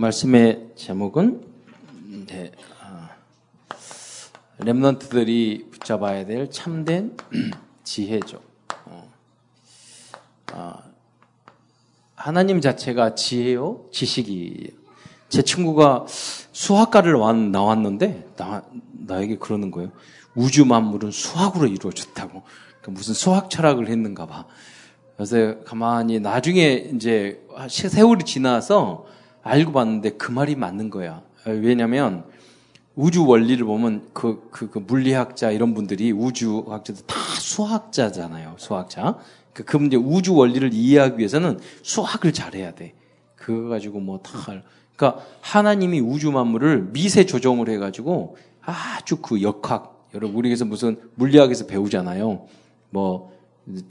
말씀의 제목은 네, 아, 렘넌트들이 붙잡아야 될 참된 지혜죠. 어, 아, 하나님 자체가 지혜요, 지식이. 제 친구가 수학과를 나왔는데 나, 나에게 그러는 거예요. 우주 만물은 수학으로 이루어졌다고. 그러니까 무슨 수학 철학을 했는가 봐. 그래서 가만히 나중에 이제 세월이 지나서 알고 봤는데 그 말이 맞는 거야. 왜냐면 우주 원리를 보면 그, 그, 그 물리학자 이런 분들이 우주학자들 다 수학자잖아요. 수학자. 그, 그 문제 우주 원리를 이해하기 위해서는 수학을 잘해야 돼. 그거 가지고 뭐 다. 그러니까 하나님이 우주 만물을 미세 조정을 해가지고 아주 그 역학, 여러분 우리에서 무슨 물리학에서 배우잖아요. 뭐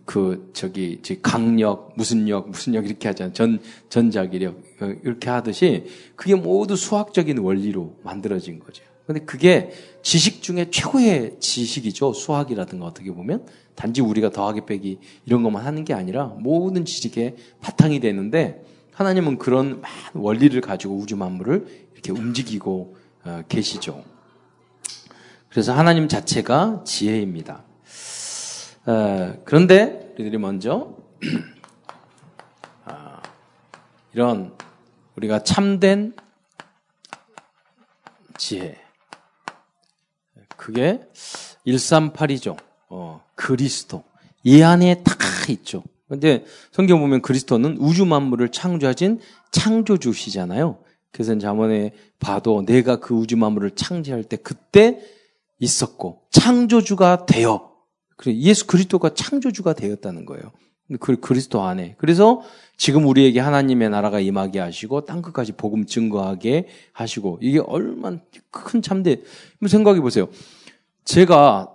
그 저기 강력 무슨 력 무슨 력 이렇게 하잖아요. 전 전자기력 이렇게 하듯이 그게 모두 수학적인 원리로 만들어진 거죠. 근데 그게 지식 중에 최고의 지식이죠. 수학이라든가 어떻게 보면 단지 우리가 더하기 빼기 이런 것만 하는 게 아니라 모든 지식의 바탕이 되는데 하나님은 그런 원리를 가지고 우주 만물을 이렇게 움직이고 어, 계시죠. 그래서 하나님 자체가 지혜입니다. 어, 그런데 우리들이 먼저 아, 이런 우리가 참된 지혜 그게 138이죠. 어, 그리스도 이 안에 다 있죠. 근데 성경 보면 그리스도는 우주 만물을 창조하신 창조주시잖아요. 그래서 자문에 봐도 내가 그 우주 만물을 창조할 때 그때 있었고 창조주가 되어 그래 예수 그리스도가 창조주가 되었다는 거예요. 그 그리스도 안에. 그래서 지금 우리에게 하나님의 나라가 임하게 하시고 땅 끝까지 복음 증거하게 하시고 이게 얼마나 큰 참대. 생각해 보세요. 제가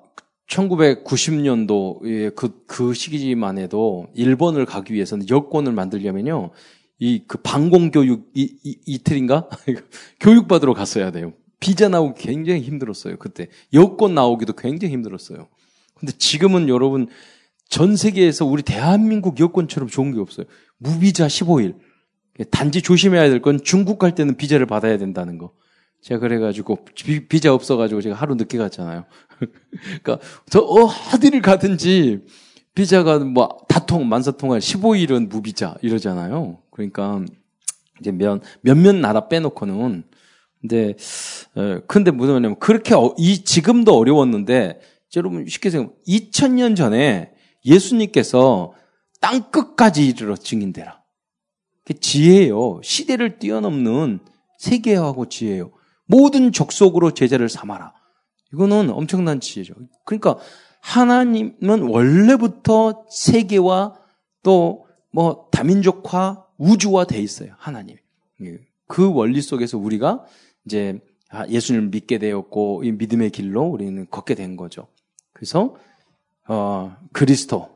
1990년도 그, 그 시기만 해도 일본을 가기 위해서는 여권을 만들려면요. 이 그 방공교육 이, 이, 이틀인가? 교육받으러 갔어야 돼요. 비자 나오기 굉장히 힘들었어요. 그때. 여권 나오기도 굉장히 힘들었어요. 근데 지금은 여러분 전 세계에서 우리 대한민국 여권처럼 좋은 게 없어요. 무비자 15일. 단지 조심해야 될 건 중국 갈 때는 비자를 받아야 된다는 거. 제가 그래가지고 비, 자 없어가지고 제가 하루 늦게 갔잖아요. 그러니까 저 어디를 가든지 비자가 뭐 다통 만사통할 15일은 무비자 이러잖아요. 그러니까 이제 몇 몇몇 나라 빼놓고는 근데 어, 근데 무슨 말이냐면 그렇게 어, 이 지금도 어려웠는데 여러분 쉽게 생각, 2000년 전에 예수님께서 땅 끝까지 이르러 증인되라. 그 지혜예요. 시대를 뛰어넘는 세계하고 지혜예요. 모든 족속으로 제자를 삼아라. 이거는 엄청난 지혜죠. 그러니까 하나님은 원래부터 세계와 또 뭐 다민족화, 우주화 돼 있어요. 하나님. 예. 그 원리 속에서 우리가 이제 아, 예수님을 믿게 되었고 이 믿음의 길로 우리는 걷게 된 거죠. 그래서 어, 그리스도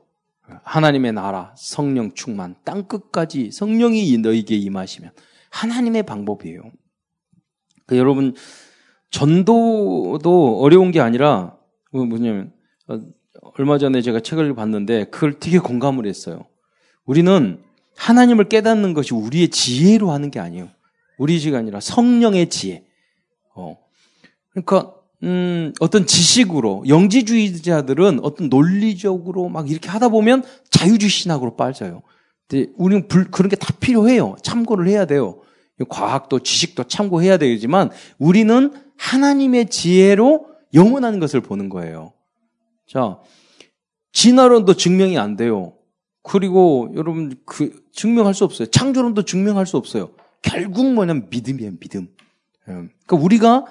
하나님의 나라 성령 충만 땅 끝까지 성령이 너에게 임하시면 하나님의 방법이에요. 그 여러분 전도도 어려운 게 아니라 뭐 뭐냐면 어, 얼마 전에 제가 책을 봤는데 그걸 되게 공감을 했어요. 우리는 하나님을 깨닫는 것이 우리의 지혜로 하는 게 아니에요. 우리 지가 아니라 성령의 지혜. 어. 그러니까 음, 어떤 지식으로, 영지주의자들은 어떤 논리적으로 막 이렇게 하다 보면 자유주의 신학으로 빠져요. 근데 우리는 불, 그런 게 다 필요해요. 참고를 해야 돼요. 과학도 지식도 참고해야 되지만 우리는 하나님의 지혜로 영원한 것을 보는 거예요. 자, 진화론도 증명이 안 돼요. 그리고 여러분 그 증명할 수 없어요. 창조론도 증명할 수 없어요. 결국 뭐냐면 믿음이에요, 믿음. 예. 그러니까 우리가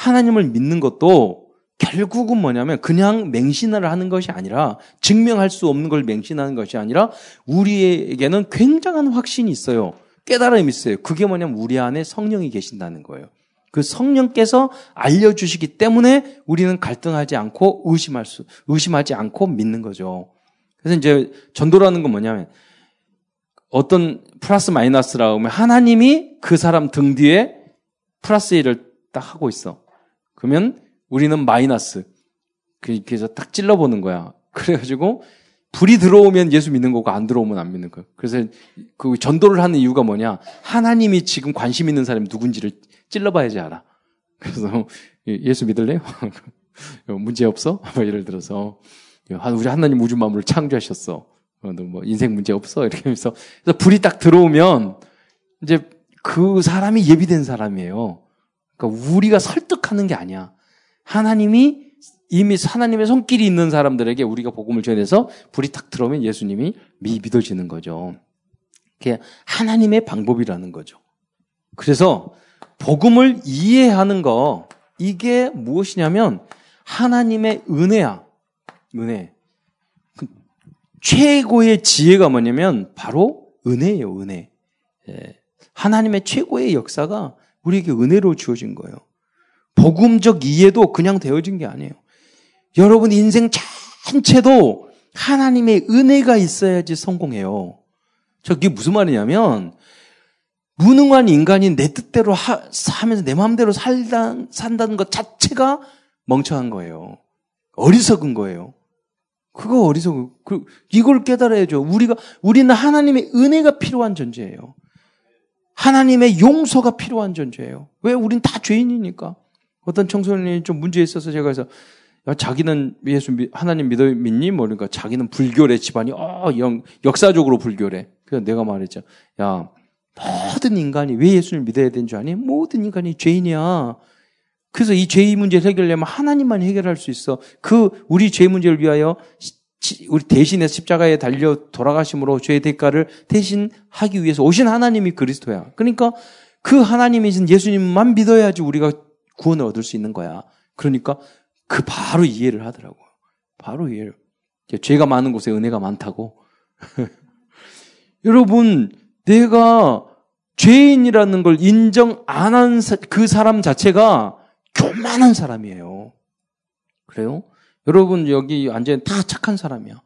하나님을 믿는 것도 결국은 뭐냐면 그냥 맹신을 하는 것이 아니라 증명할 수 없는 걸 맹신하는 것이 아니라 우리에게는 굉장한 확신이 있어요. 깨달음이 있어요. 그게 뭐냐면 우리 안에 성령이 계신다는 거예요. 그 성령께서 알려주시기 때문에 우리는 갈등하지 않고 의심할 수, 의심하지 않고 믿는 거죠. 그래서 이제 전도라는 건 뭐냐면 어떤 플러스 마이너스라고 하면 하나님이 그 사람 등 뒤에 플러스 1을 딱 하고 있어. 그러면 우리는 마이너스. 그래서 딱 찔러보는 거야. 그래가지고 불이 들어오면 예수 믿는 거고 안 들어오면 안 믿는 거예요. 그래서 그 전도를 하는 이유가 뭐냐? 하나님이 지금 관심 있는 사람이 누군지를 찔러봐야지 알아. 그래서 예수 믿을래요? 문제 없어? 뭐 예를 들어서 우리 하나님 우주 만물을 창조하셨어. 뭐 인생 문제 없어? 이렇게 하면서 그래서 불이 딱 들어오면 이제 그 사람이 예비된 사람이에요. 그러니까 우리가 설득하는 게 아니야. 하나님이 이미 하나님의 손길이 있는 사람들에게 우리가 복음을 전해서 불이 탁 들어오면 예수님이 믿어지는 거죠. 그게 하나님의 방법이라는 거죠. 그래서 복음을 이해하는 거 이게 무엇이냐면 하나님의 은혜야. 은혜. 그 최고의 지혜가 뭐냐면 바로 은혜예요, 은혜. 예. 하나님의 최고의 역사가 우리에게 은혜로 주어진 거예요. 복음적 이해도 그냥 되어진 게 아니에요. 여러분 인생 전체도 하나님의 은혜가 있어야지 성공해요. 저게 무슨 말이냐면 무능한 인간이 내 뜻대로 하, 하면서 내 마음대로 살다, 산다는 것 자체가 멍청한 거예요. 어리석은 거예요. 그거 어리석은, 그, 이걸 깨달아야죠. 우리가, 우리는 하나님의 은혜가 필요한 존재예요. 하나님의 용서가 필요한 존재예요. 왜? 우린 다 죄인이니까. 어떤 청소년이 좀 문제 있어서 제가 해서 자기는 예수 하나님 믿어 믿니? 뭐 그러니까 자기는 불교래 집안이 어 영, 역사적으로 불교래. 그래서 내가 말했죠. 야 모든 인간이 왜 예수를 믿어야 되는 줄 아니? 모든 인간이 죄인이야. 그래서 이 죄의 문제를 해결하려면 하나님만 해결할 수 있어. 그 우리 죄 문제를 위하여 우리 대신에 십자가에 달려 돌아가심으로 죄의 대가를 대신하기 위해서 오신 하나님이 그리스도야. 그러니까 그 하나님이신 예수님만 믿어야지 우리가 구원을 얻을 수 있는 거야. 그러니까 그 바로 이해를 하더라고요. 바로 이해를. 죄가 많은 곳에 은혜가 많다고. 여러분, 내가 죄인이라는 걸 인정 안 한 그 사람 자체가 교만한 사람이에요. 그래요? 여러분 여기 앉아 다 착한 사람이야.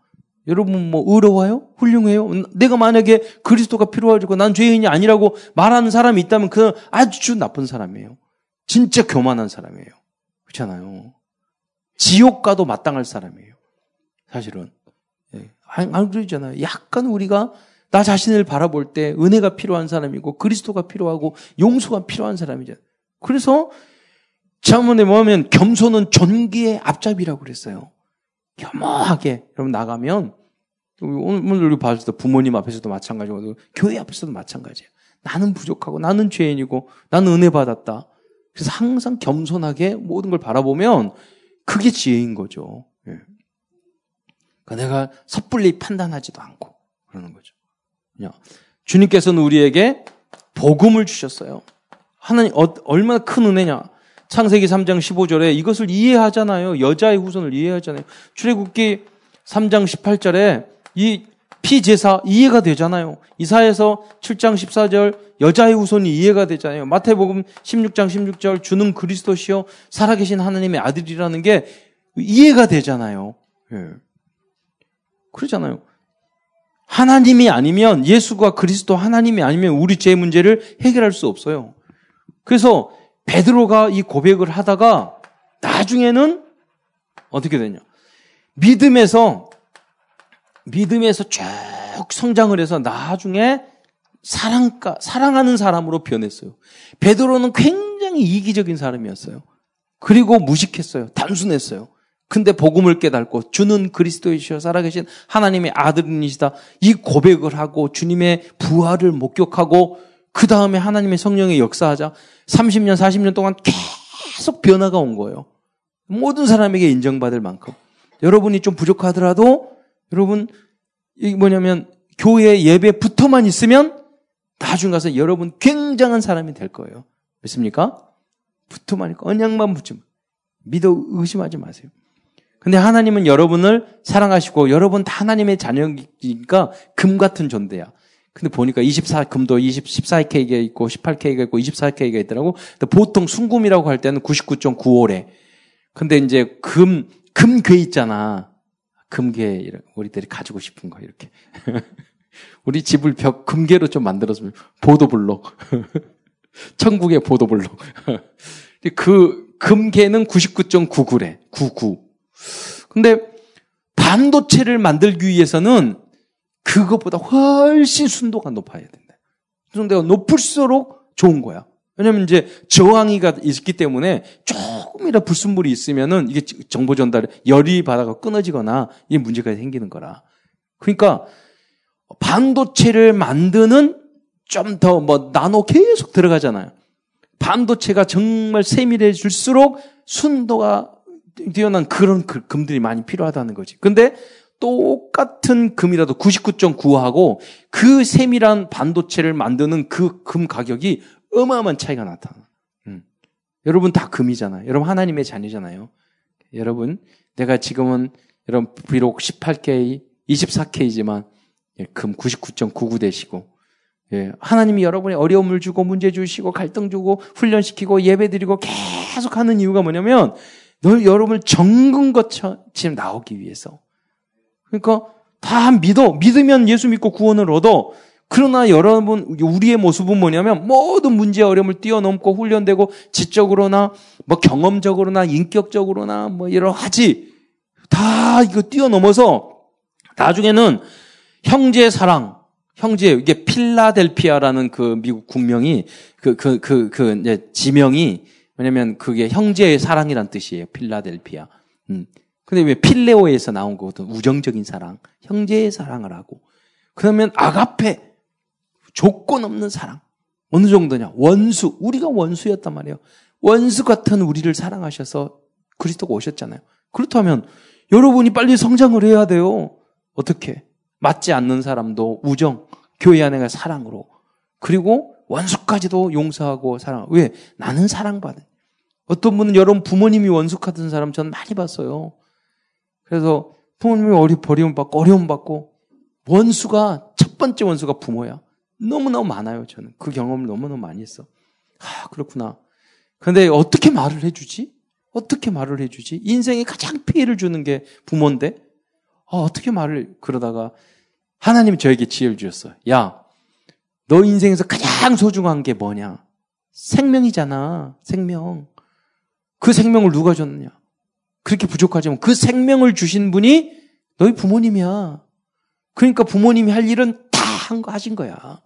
여러분 뭐 의로워요? 훌륭해요? 내가 만약에 그리스도가 필요하고 난 죄인이 아니라고 말하는 사람이 있다면 그는 아주 나쁜 사람이에요. 진짜 교만한 사람이에요. 그렇잖아요. 지옥 가도 마땅할 사람이에요. 사실은. 예. 안 그러잖아요. 약간 우리가 나 자신을 바라볼 때 은혜가 필요한 사람이고 그리스도가 필요하고 용서가 필요한 사람이잖아요. 그래서 자문에 뭐하면 겸손은 존귀의 앞잡이라고 그랬어요. 겸허하게 여러분 나가면 오늘 우리 봤을 때 부모님 앞에서도 마찬가지고 교회 앞에서도 마찬가지예요. 나는 부족하고 나는 죄인이고 나는 은혜 받았다. 그래서 항상 겸손하게 모든 걸 바라보면 그게 지혜인 거죠. 예. 그러니까 내가 섣불리 판단하지도 않고 그러는 거죠. 그냥 주님께서는 우리에게 복음을 주셨어요. 하나님 어, 얼마나 큰 은혜냐. 창세기 3장 15절에 이것을 이해하잖아요. 여자의 후손을 이해하잖아요. 출애굽기 3장 18절에 이 피제사 이해가 되잖아요. 이사에서 7장 14절 여자의 후손이 이해가 되잖아요. 마태복음 16장 16절 주는 그리스도시요 살아계신 하나님의 아들이라는 게 이해가 되잖아요. 예. 그러잖아요. 하나님이 아니면 예수가 그리스도 하나님이 아니면 우리 죄 문제를 해결할 수 없어요. 그래서 베드로가 이 고백을 하다가 나중에는 어떻게 되냐? 믿음에서 믿음에서 쭉 성장을 해서 나중에 사랑가 사랑하는 사람으로 변했어요. 베드로는 굉장히 이기적인 사람이었어요. 그리고 무식했어요. 단순했어요. 근데 복음을 깨닫고 주는 그리스도이시여 살아계신 하나님의 아들이시다. 이 고백을 하고 주님의 부활을 목격하고 그 다음에 하나님의 성령의 역사하자 30년, 40년 동안 계속 변화가 온 거예요. 모든 사람에게 인정받을 만큼. 여러분이 좀 부족하더라도 여러분 이 뭐냐면 교회 예배 붙어만 있으면 나중 가서 여러분 굉장한 사람이 될 거예요. 믿습니까? 붙어만 있고 언약만 붙지 믿어 의심하지 마세요. 근데 하나님은 여러분을 사랑하시고 여러분 다 하나님의 자녀니까 금 같은 존재야. 근데 보니까 24, 금도 20, 14K가 있고 18K가 있고 24K가 있더라고. 보통 순금이라고 할 때는 99.95래. 근데 이제 금, 금괴 있잖아. 금괴, 우리들이 가지고 싶은 거, 이렇게. 우리 집을 벽, 금괴로 좀 만들었으면, 보도블록. 천국의 보도블록. 그, 금괴는 99.99래. 99. 근데 반도체를 만들기 위해서는 그것보다 훨씬 순도가 높아야 된다. 순도가 높을수록 좋은 거야. 왜냐면 이제 저항이가 있기 때문에 조금이라 불순물이 있으면은 이게 정보 전달 열이 받아가 끊어지거나 이 문제가 생기는 거라. 그러니까 반도체를 만드는 좀 더 뭐 나노 계속 들어가잖아요. 반도체가 정말 세밀해질수록 순도가 뛰어난 그런 그 금들이 많이 필요하다는 거지. 근데 똑같은 금이라도 99.9하고 그 세밀한 반도체를 만드는 그 금 가격이 어마어마한 차이가 나타나. 음. 여러분 다 금이잖아요. 여러분 하나님의 자녀잖아요. 여러분 내가 지금은 여러분 비록 18K, 24K지만 예, 금 99.99 되시고 예, 하나님이 여러분의 어려움을 주고 문제 주시고 갈등 주고 훈련시키고 예배 드리고 계속 하는 이유가 뭐냐면 너 여러분을 정근 것처럼 나오기 위해서. 그러니까 다 믿어. 믿으면 예수 믿고 구원을 얻어. 그러나 여러분, 우리의 모습은 뭐냐면 모든 문제 어려움을 뛰어넘고 훈련되고 지적으로나 뭐 경험적으로나 인격적으로나 뭐 여러 가지 다 이거 뛰어넘어서 나중에는 형제 사랑, 형제 이게 필라델피아라는 그 미국 국명이 그 그 그그 이제 지명이 왜냐면 그게 형제의 사랑이란 뜻이에요. 필라델피아. 음. 근데 왜 필레오에서 나온 거거든. 우정적인 사랑. 형제의 사랑을 하고. 그러면 아가페. 조건 없는 사랑. 어느 정도냐? 원수. 우리가 원수였단 말이에요. 원수 같은 우리를 사랑하셔서 그리스도가 오셨잖아요. 그렇다면 여러분이 빨리 성장을 해야 돼요. 어떻게? 맞지 않는 사람도 우정, 교회 안에 사랑으로. 그리고 원수까지도 용서하고 사랑. 왜? 나는 사랑받은. 어떤 분은 여러분 부모님이 같은 사람 전 많이 봤어요. 그래서 부모님이 어리 버리움 받고 어려움 받고 원수가 첫 번째 원수가 부모야. 너무너무 많아요, 저는. 그 경험을 너무너무 많이 했어. 아, 그렇구나. 근데 어떻게 말을 해주지? 어떻게 말을 해주지? 인생에 가장 피해를 주는 게 부모인데, 아, 어떻게 말을, 그러다가 하나님이 저에게 지혜를 주셨어. 야, 너 인생에서 가장 소중한 게 뭐냐? 생명이잖아, 생명. 그 생명을 누가 줬느냐? 그렇게 부족하지만 그 생명을 주신 분이 너희 부모님이야. 그러니까 부모님이 할 일은 다 한 거 하신 거야.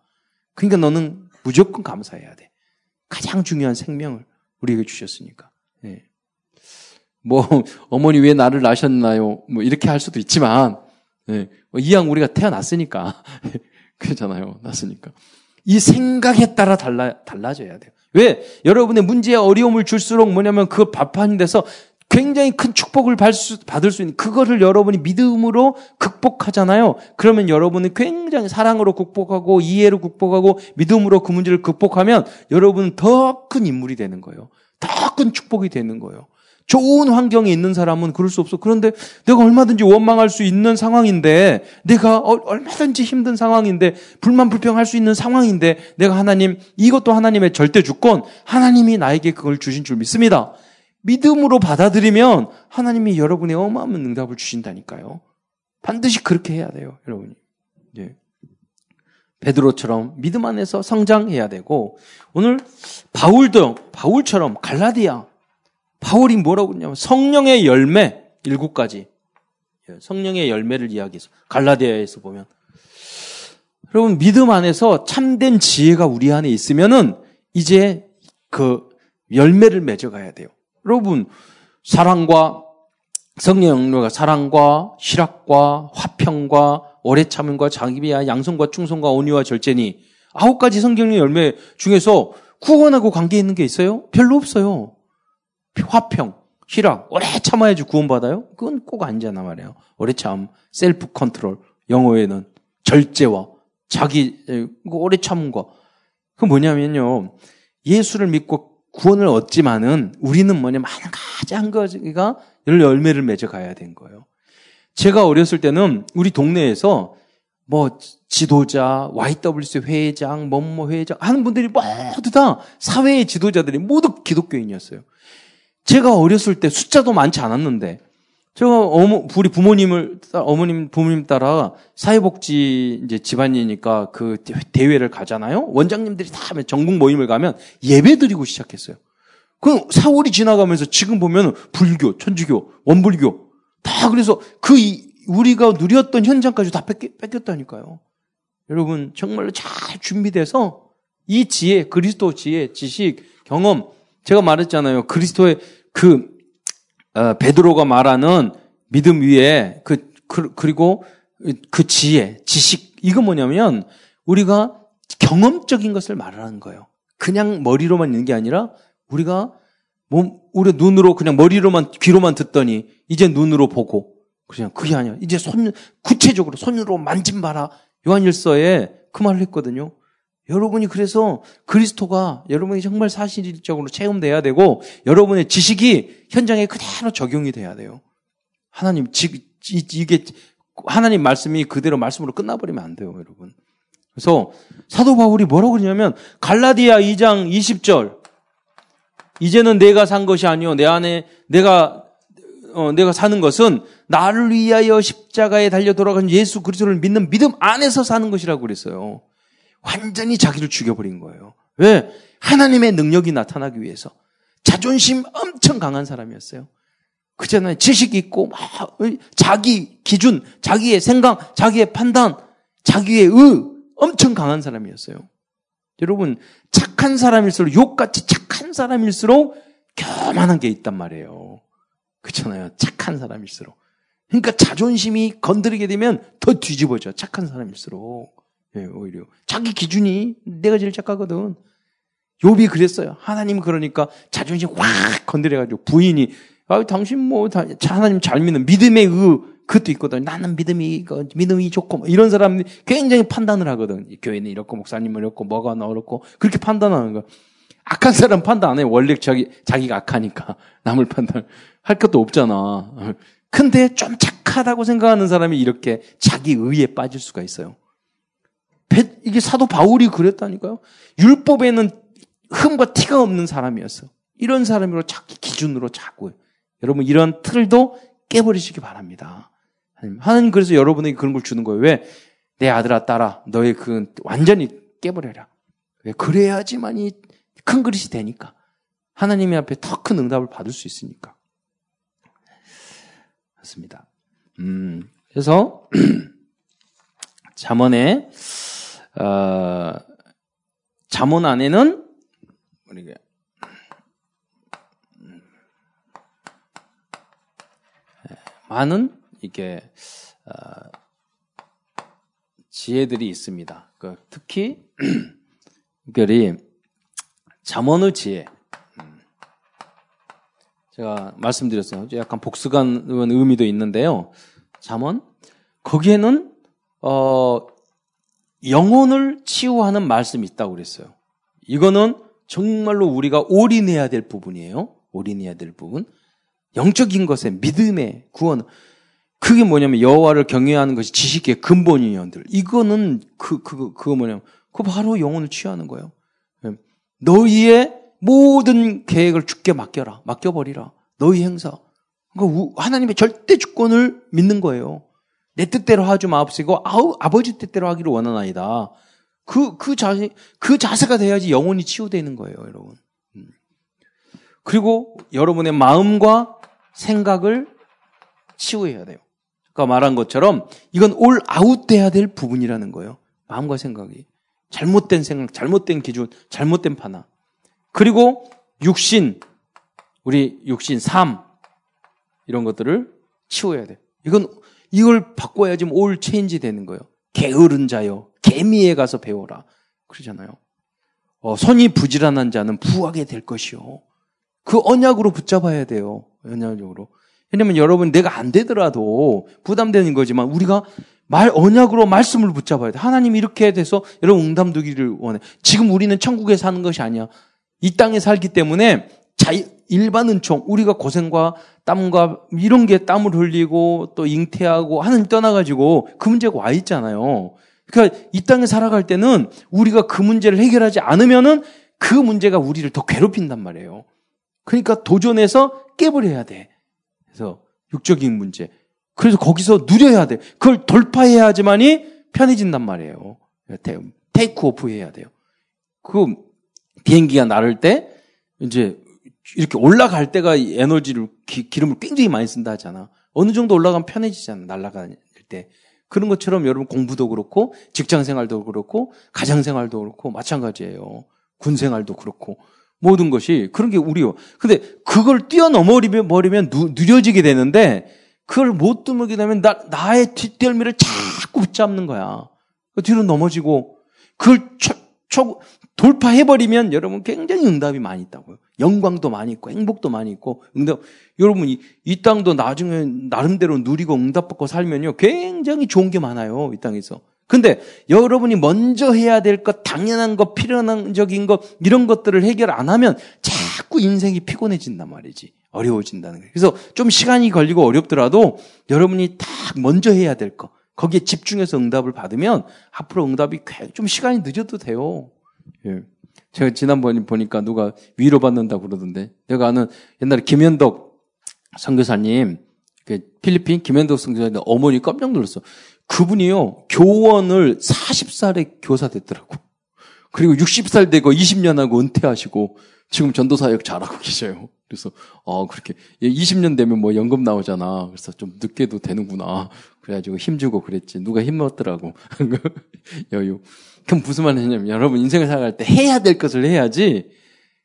그러니까 너는 무조건 감사해야 돼. 가장 중요한 생명을 우리에게 주셨으니까. 네. 뭐 어머니 왜 나를 낳으셨나요? 뭐 이렇게 할 수도 있지만 네. 이왕 우리가 태어났으니까 그렇잖아요. 났으니까 이 생각에 따라 달라 달라져야 돼요. 왜 여러분의 문제에 어려움을 줄수록 뭐냐면 그 발판이 돼서 굉장히 큰 축복을 받을 수 있는 그거를 여러분이 믿음으로 극복하잖아요. 그러면 여러분은 굉장히 사랑으로 극복하고 이해로 극복하고 믿음으로 그 문제를 극복하면 여러분은 더 큰 인물이 되는 거예요. 더 큰 축복이 되는 거예요. 좋은 환경에 있는 사람은 그럴 수 없어. 그런데 내가 얼마든지 원망할 수 있는 상황인데, 내가 얼마든지 힘든 상황인데, 불만 불평할 수 있는 상황인데, 내가 하나님, 이것도 하나님의 절대 주권, 하나님이 나에게 그걸 주신 줄 믿습니다. 믿음으로 받아들이면 하나님이 여러분의 어마어마한 응답을 주신다니까요. 반드시 그렇게 해야 돼요, 여러분이. 예. 베드로처럼 믿음 안에서 성장해야 되고 오늘 바울도 바울처럼 갈라디아 바울이 뭐라고 했냐면 성령의 열매 일곱 가지 예, 성령의 열매를 이야기해서 갈라디아에서 보면 여러분 믿음 안에서 참된 지혜가 우리 안에 있으면은 이제 그 열매를 맺어가야 돼요. 여러분, 사랑과 성령과 사랑과 희락과 화평과 오래 참음과 자비와 양선과 충성과 온유와 절제니 아홉 가지 성령의 열매 중에서 구원하고 관계 있는 게 있어요? 별로 없어요. 화평, 희락, 오래 참아야지 구원받아요? 그건 꼭 아니잖아 말이에요. 오래 참, self control, 영어에는 절제와 자기 오래 참음과 그 뭐냐면요. 예수를 믿고 구원을 얻지만은 우리는 뭐냐 많은 가지 한 가지가 열매를 맺어 가야 된 거예요. 제가 어렸을 때는 우리 동네에서 뭐 지도자, YWC 회장, 뭐뭐 회장 하는 분들이 모두 다 사회의 지도자들이 모두 기독교인이었어요. 제가 어렸을 때 숫자도 많지 않았는데 제가 어머, 우리 부모님을, 어머님, 부모님 따라 사회복지 이제 집안이니까 그 대회를 가잖아요? 원장님들이 다 전국 모임을 가면 예배 드리고 시작했어요. 그 사월이 지나가면서 지금 보면 불교, 천주교, 원불교, 다 그래서 그 우리가 누렸던 현장까지 다 뺏겼, 뺏겼다니까요. 여러분, 정말로 잘 준비돼서 이 지혜, 그리스도 지혜, 지식, 경험, 제가 말했잖아요. 그리스도의 그, 어, 베드로가 말하는 믿음 위에 그, 그, 그리고 그 지혜, 지식, 이거 뭐냐면 우리가 경험적인 것을 말하는 거예요. 그냥 머리로만 있는 게 아니라 우리가 몸, 우리 눈으로 그냥 머리로만, 귀로만 듣더니 이제 눈으로 보고 그냥 그게 아니야. 이제 손, 구체적으로 손으로 만진 봐라. 요한일서에 그 말을 했거든요. 여러분이 그래서 그리스도가 여러분이 정말 사실적으로 체험돼야 되고 여러분의 지식이 현장에 그대로 적용이 돼야 돼요. 하나님, 지, 이게 하나님 말씀이 그대로 말씀으로 끝나버리면 안 돼요, 여러분. 그래서 사도 바울이 뭐라고 그러냐면 갈라디아 2장 20절 이제는 내가 산 것이 아니요 내 안에 내가 어, 내가 사는 것은 나를 위하여 십자가에 달려 돌아간 예수 그리스도를 믿는 믿음 안에서 사는 것이라고 그랬어요. 완전히 자기를 죽여버린 거예요. 왜? 하나님의 능력이 나타나기 위해서. 자존심 엄청 강한 사람이었어요. 그잖아요. 지식 있고, 막, 자기 기준, 자기의 생각, 자기의 판단, 자기의 의, 엄청 강한 사람이었어요. 여러분, 착한 사람일수록, 욕같이 착한 사람일수록 교만한 게 있단 말이에요. 그렇잖아요. 착한 사람일수록. 그러니까 자존심이 건드리게 되면 더 뒤집어져. 착한 사람일수록. 예, 오히려. 자기 기준이 내가 제일 착하거든. 욥이 그랬어요. 하나님 그러니까 자존심 확 건드려가지고 부인이 아, 당신 뭐 다, 하나님 잘 믿는 믿음의 의 그것도 있거든. 나는 믿음이 믿음이 좋고 뭐 이런 사람이 굉장히 판단을 하거든. 교회는 이렇고 목사님은 이렇고 뭐가 어렵고 그렇게 판단하는 거. 악한 사람 판단 안 해. 원래 자기 자기가 악하니까 남을 판단 할 것도 없잖아. 근데 좀 착하다고 생각하는 사람이 이렇게 자기 의에 빠질 수가 있어요. 이게 사도 바울이 그랬다니까요. 율법에는 흠과 티가 없는 사람이었어. 이런 사람으로 자기 기준으로 자꾸. 여러분 이런 틀도 깨버리시기 바랍니다. 하나님 그래서 여러분에게 그런 걸 주는 거예요. 왜? 내 아들아 딸아 너의 그 완전히 깨버려라. 왜? 그래야지만이 큰 그릇이 되니까. 하나님의 앞에 더 큰 응답을 받을 수 있으니까. 그렇습니다. 음, 그래서 잠언에 어, 잠언 안에는 우리가 많은 이게 어, 지혜들이 있습니다. 그 특히 특별히 잠언의 지혜. 음. 제가 말씀드렸어요. 약간 복수간 의미도 있는데요. 잠언 거기에는 어 영혼을 치유하는 말씀이 있다고 그랬어요. 이거는 정말로 우리가 올인해야 될 부분이에요. 올인해야 될 부분. 영적인 것에 믿음의 구원. 그게 뭐냐면 여호와를 경외하는 것이 지식의 근본이년들. 이거는 그, 그, 그거 뭐냐면 그 바로 영혼을 취하는 거예요. 예. 너희의 모든 계획을 죽게 맡겨라. 맡겨버리라. 너희 행사. 그러니까 하나님의 절대 주권을 믿는 거예요. 내 뜻대로 하지 마옵시고 아우 아버지 뜻대로 하기를 원하나이다. 그, 그 자세, 그 자세가 돼야지 영혼이 치유되는 거예요, 여러분. 음. 그리고 여러분의 마음과 생각을 치유해야 돼요. 아까 말한 것처럼 이건 올 아웃돼야 될 부분이라는 거예요. 마음과 생각이. 잘못된 생각, 잘못된 기준, 잘못된 판화. 그리고 육신, 우리 육신, 삶, 이런 것들을 치워야 돼. 이건 이걸 바꿔야지 올 체인지 되는 거예요. 게으른 자요. 개미에 가서 배워라. 그러잖아요. 어, 손이 부지런한 자는 부하게 될 것이요. 그 언약으로 붙잡아야 돼요. 언약적으로. 왜냐면 여러분 내가 안 되더라도 부담되는 거지만 우리가 말 언약으로 말씀을 붙잡아야 돼. 하나님 이렇게 돼서 여러분 응답 두기를 원해. 지금 우리는 천국에 사는 것이 아니야. 이 땅에 살기 때문에 자 일반 은총 우리가 고생과 땀과 이런 게 땀을 흘리고 또 잉태하고 하는 떠나가지고 그 문제가 와 있잖아요. 그러니까 이 땅에 살아갈 때는 우리가 그 문제를 해결하지 않으면은 그 문제가 우리를 더 괴롭힌단 말이에요. 그러니까 도전해서 깨버려야 돼. 그래서 육적인 문제. 그래서 거기서 누려야 돼. 그걸 돌파해야지만이 편해진단 말이에요. 테이크 오프 해야 돼요. 그 비행기가 나를 때 이제 이렇게 올라갈 때가 에너지를 기, 름을 굉장히 많이 쓴다 하잖아. 어느 정도 올라가면 편해지잖아. 날아갈 때. 그런 것처럼 여러분 공부도 그렇고 직장 생활도 그렇고 가정 생활도 그렇고 마찬가지예요. 군 생활도 그렇고 모든 것이 그런 게 우리요. 근데 그걸 뛰어넘어 버리면 느려지게 되는데 그걸 못 뚫게 되면 나, 나의 뒷덜미를 자꾸 붙잡는 거야. 그 뒤로 넘어지고 그걸 쳐, 쳐, 돌파해버리면 여러분 굉장히 응답이 많이 있다고요. 영광도 많이 있고 행복도 많이 있고 응답. 여러분 이, 이 땅도 나중에 나름대로 누리고 응답받고 살면요 굉장히 좋은 게 많아요 이 땅에서. 근데 여러분이 먼저 해야 될 것, 당연한 것, 필연적인 것 이런 것들을 해결 안 하면 자꾸 인생이 피곤해진단 말이지. 어려워진다는 거예요. 그래서 좀 시간이 걸리고 어렵더라도 여러분이 딱 먼저 해야 될 것, 거기에 집중해서 응답을 받으면 앞으로 응답이 좀 시간이 늦어도 돼요. 예. 제가 지난번에 보니까 누가 위로받는다고 그러던데 내가 아는 옛날에 김현덕 선교사님 그 필리핀 김현덕 선교사님 어머니 깜짝 놀랐어. 그분이요 교원을 40살에 교사 됐더라고. 그리고 60살 되고 20년 하고 은퇴하시고 지금 전도사역 잘하고 계셔요. 그래서 어 그렇게 20년 되면 뭐 연금 나오잖아. 그래서 좀 늦게도 되는구나. 그래가지고 힘주고 그랬지. 누가 힘먹더라고. 여유. 그럼 무슨 말이냐면 여러분 인생을 살아갈 때 해야 될 것을 해야지.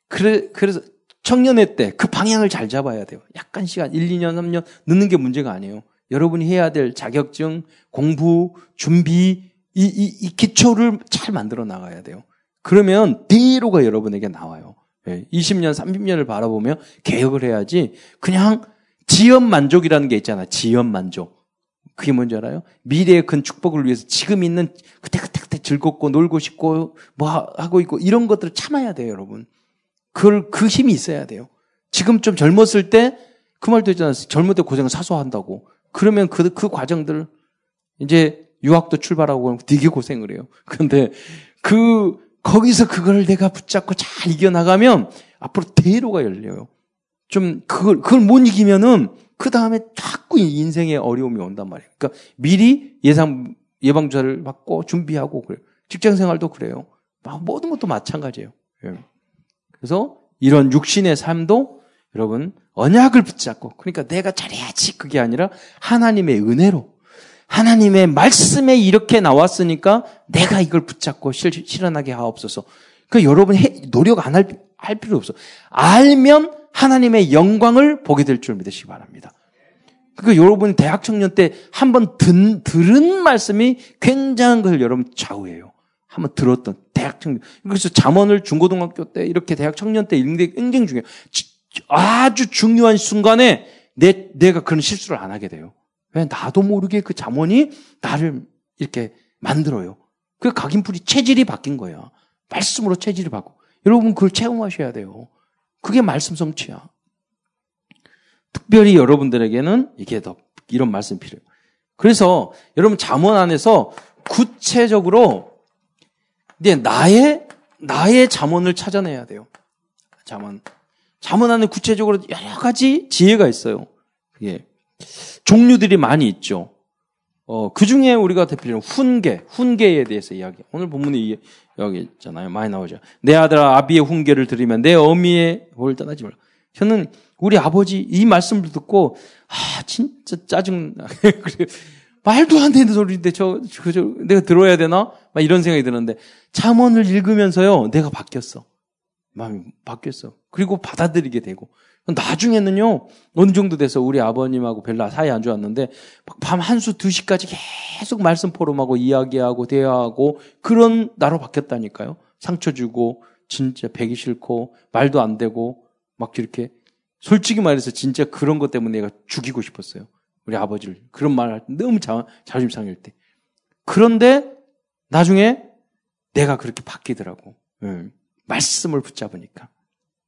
그래 그래서 청년회 때그 방향을 잘 잡아야 돼요. 약간 시간 1, 2년, 3년 늦는 게 문제가 아니에요. 여러분이 해야 될 자격증, 공부, 준비 이, 이, 이 기초를 잘 만들어 나가야 돼요. 그러면 대로가 여러분에게 나와요. 20년, 예, 30년을 바라보며 개혁을 해야지 그냥 지연 만족이라는 게 있잖아. 지연 만족. 그게 뭔지 알아요? 미래의 큰 축복을 위해서 지금 있는 그때그때 즐겁고 놀고 싶고 뭐 하고 있고 이런 것들을 참아야 돼요, 여러분. 그걸 그 힘이 있어야 돼요. 지금 좀 젊었을 때 그 말도 있잖아요. 젊을 때 고생을 사소한다고. 그러면 그, 그 과정들 이제 유학도 출발하고 되게 고생을 해요. 그런데 그 거기서 그걸 내가 붙잡고 잘 이겨나가면 앞으로 대로가 열려요. 좀 그걸 그걸 못 이기면은 그 다음에 자꾸 인생에 어려움이 온단 말이에요. 그러니까 미리 예상 예방주사를 받고 준비하고 그래요. 직장 생활도 그래요. 모든 것도 마찬가지예요. 예. 그래서 이런 육신의 삶도 여러분 언약을 붙잡고 그러니까 내가 잘해야지 그게 아니라 하나님의 은혜로 하나님의 말씀에 이렇게 나왔으니까 내가 이걸 붙잡고 실, 실현하게 하옵소서. 그 여러분 해, 노력 안 할 할 필요 없어. 알면 하나님의 영광을 보게 될 줄 믿으시기 바랍니다. 그러니까 여러분 대학 청년 때 한번 들은 말씀이 굉장한 걸 여러분 좌우해요. 한번 들었던 대학 청년. 그래서 잠언을 중고등학교 때 이렇게 대학 청년 때 읽는 게 굉장히 중요해요. 아주 중요한 순간에 내, 내가 그런 실수를 안 하게 돼요. 왜? 나도 모르게 그 잠언이 나를 이렇게 만들어요. 그 각인풀이 체질이 바뀐 거야. 말씀으로 체질이 바뀌고. 여러분 그걸 체험하셔야 돼요. 그게 말씀 성취야. 특별히 여러분들에게는 이게 더 이런 말씀 필요해요. 그래서 여러분 잠언 안에서 구체적으로 이제 나의 나의 잠언을 찾아내야 돼요. 잠언. 잠언 안에 구체적으로 여러 가지 지혜가 있어요. 예. 종류들이 많이 있죠. 어, 그 중에 우리가 대표적으로 훈계, 훈계에 대해서 이야기. 오늘 본문에 여기 있잖아요. 많이 나오죠. 내 아들아 아비의 훈계를 들으면 내 어미의 뭘 떠나지 말라. 저는 우리 아버지 이 말씀을 듣고 아 진짜 짜증나. 말도 안 되는 소리인데 저, 저, 저 내가 들어야 되나? 막 이런 생각이 드는데 잠언을 읽으면서요 내가 바뀌었어. 마음이 바뀌었어. 그리고 받아들이게 되고 나중에는요, 어느 정도 돼서 우리 아버님하고 별로 사이 안 좋았는데, 밤 한 수 두 시까지 계속 말씀 포럼하고 이야기하고 대화하고 그런 나로 바뀌었다니까요. 상처 주고, 진짜 배기 싫고, 말도 안 되고, 막 이렇게. 솔직히 말해서 진짜 그런 것 때문에 내가 죽이고 싶었어요. 우리 아버지를. 그런 말 너무 자, 자존심 상할 때. 그런데 나중에 내가 그렇게 바뀌더라고. 네. 말씀을 붙잡으니까.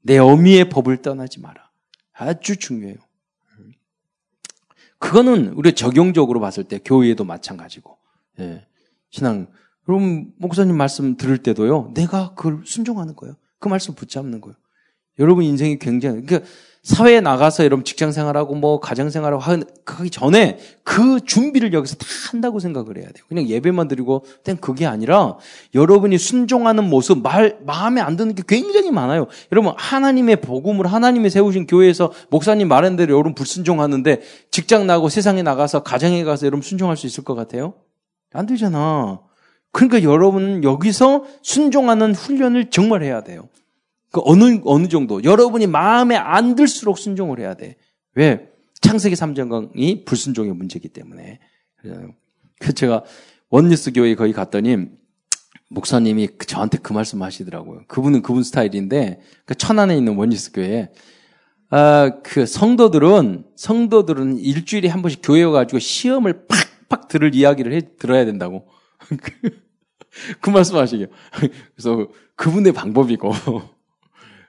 내 어미의 법을 떠나지 마라. 아주 중요해요. 그거는 우리 적용적으로 봤을 때 교회에도 마찬가지고. 예. 신앙. 여러분, 목사님 말씀 들을 때도요, 내가 그걸 순종하는 거예요. 그 말씀 붙잡는 거예요. 여러분 인생이 굉장히 그러니까 사회에 나가서 여러분 직장 생활하고 뭐 가정 생활하고 하기 전에 그 준비를 여기서 다 한다고 생각을 해야 돼요. 그냥 예배만 드리고 그냥 그게 아니라 여러분이 순종하는 모습 말 마음에 안 드는 게 굉장히 많아요. 여러분 하나님의 복음을 하나님의 세우신 교회에서 목사님 말한 대로 여러분 불순종하는데 직장 나고 세상에 나가서 가정에 가서 여러분 순종할 수 있을 것 같아요? 안 되잖아. 그러니까 여러분 여기서 순종하는 훈련을 정말 해야 돼요. 그 어느, 어느 정도. 여러분이 마음에 안 들수록 순종을 해야 돼. 왜? 창세기 3장이 불순종의 문제이기 때문에. 그 제가 원뉴스 교회에 거기 갔더니 목사님이 저한테 그 말씀 하시더라고요. 그분은 그분 스타일인데 그 천안에 있는 원뉴스 교회에 아, 그 성도들은 성도들은 일주일에 한 번씩 교회 와가지고 시험을 팍팍 들을 이야기를 해 들어야 된다고. 그 말씀하시게요. 그래서 그분의 방법이고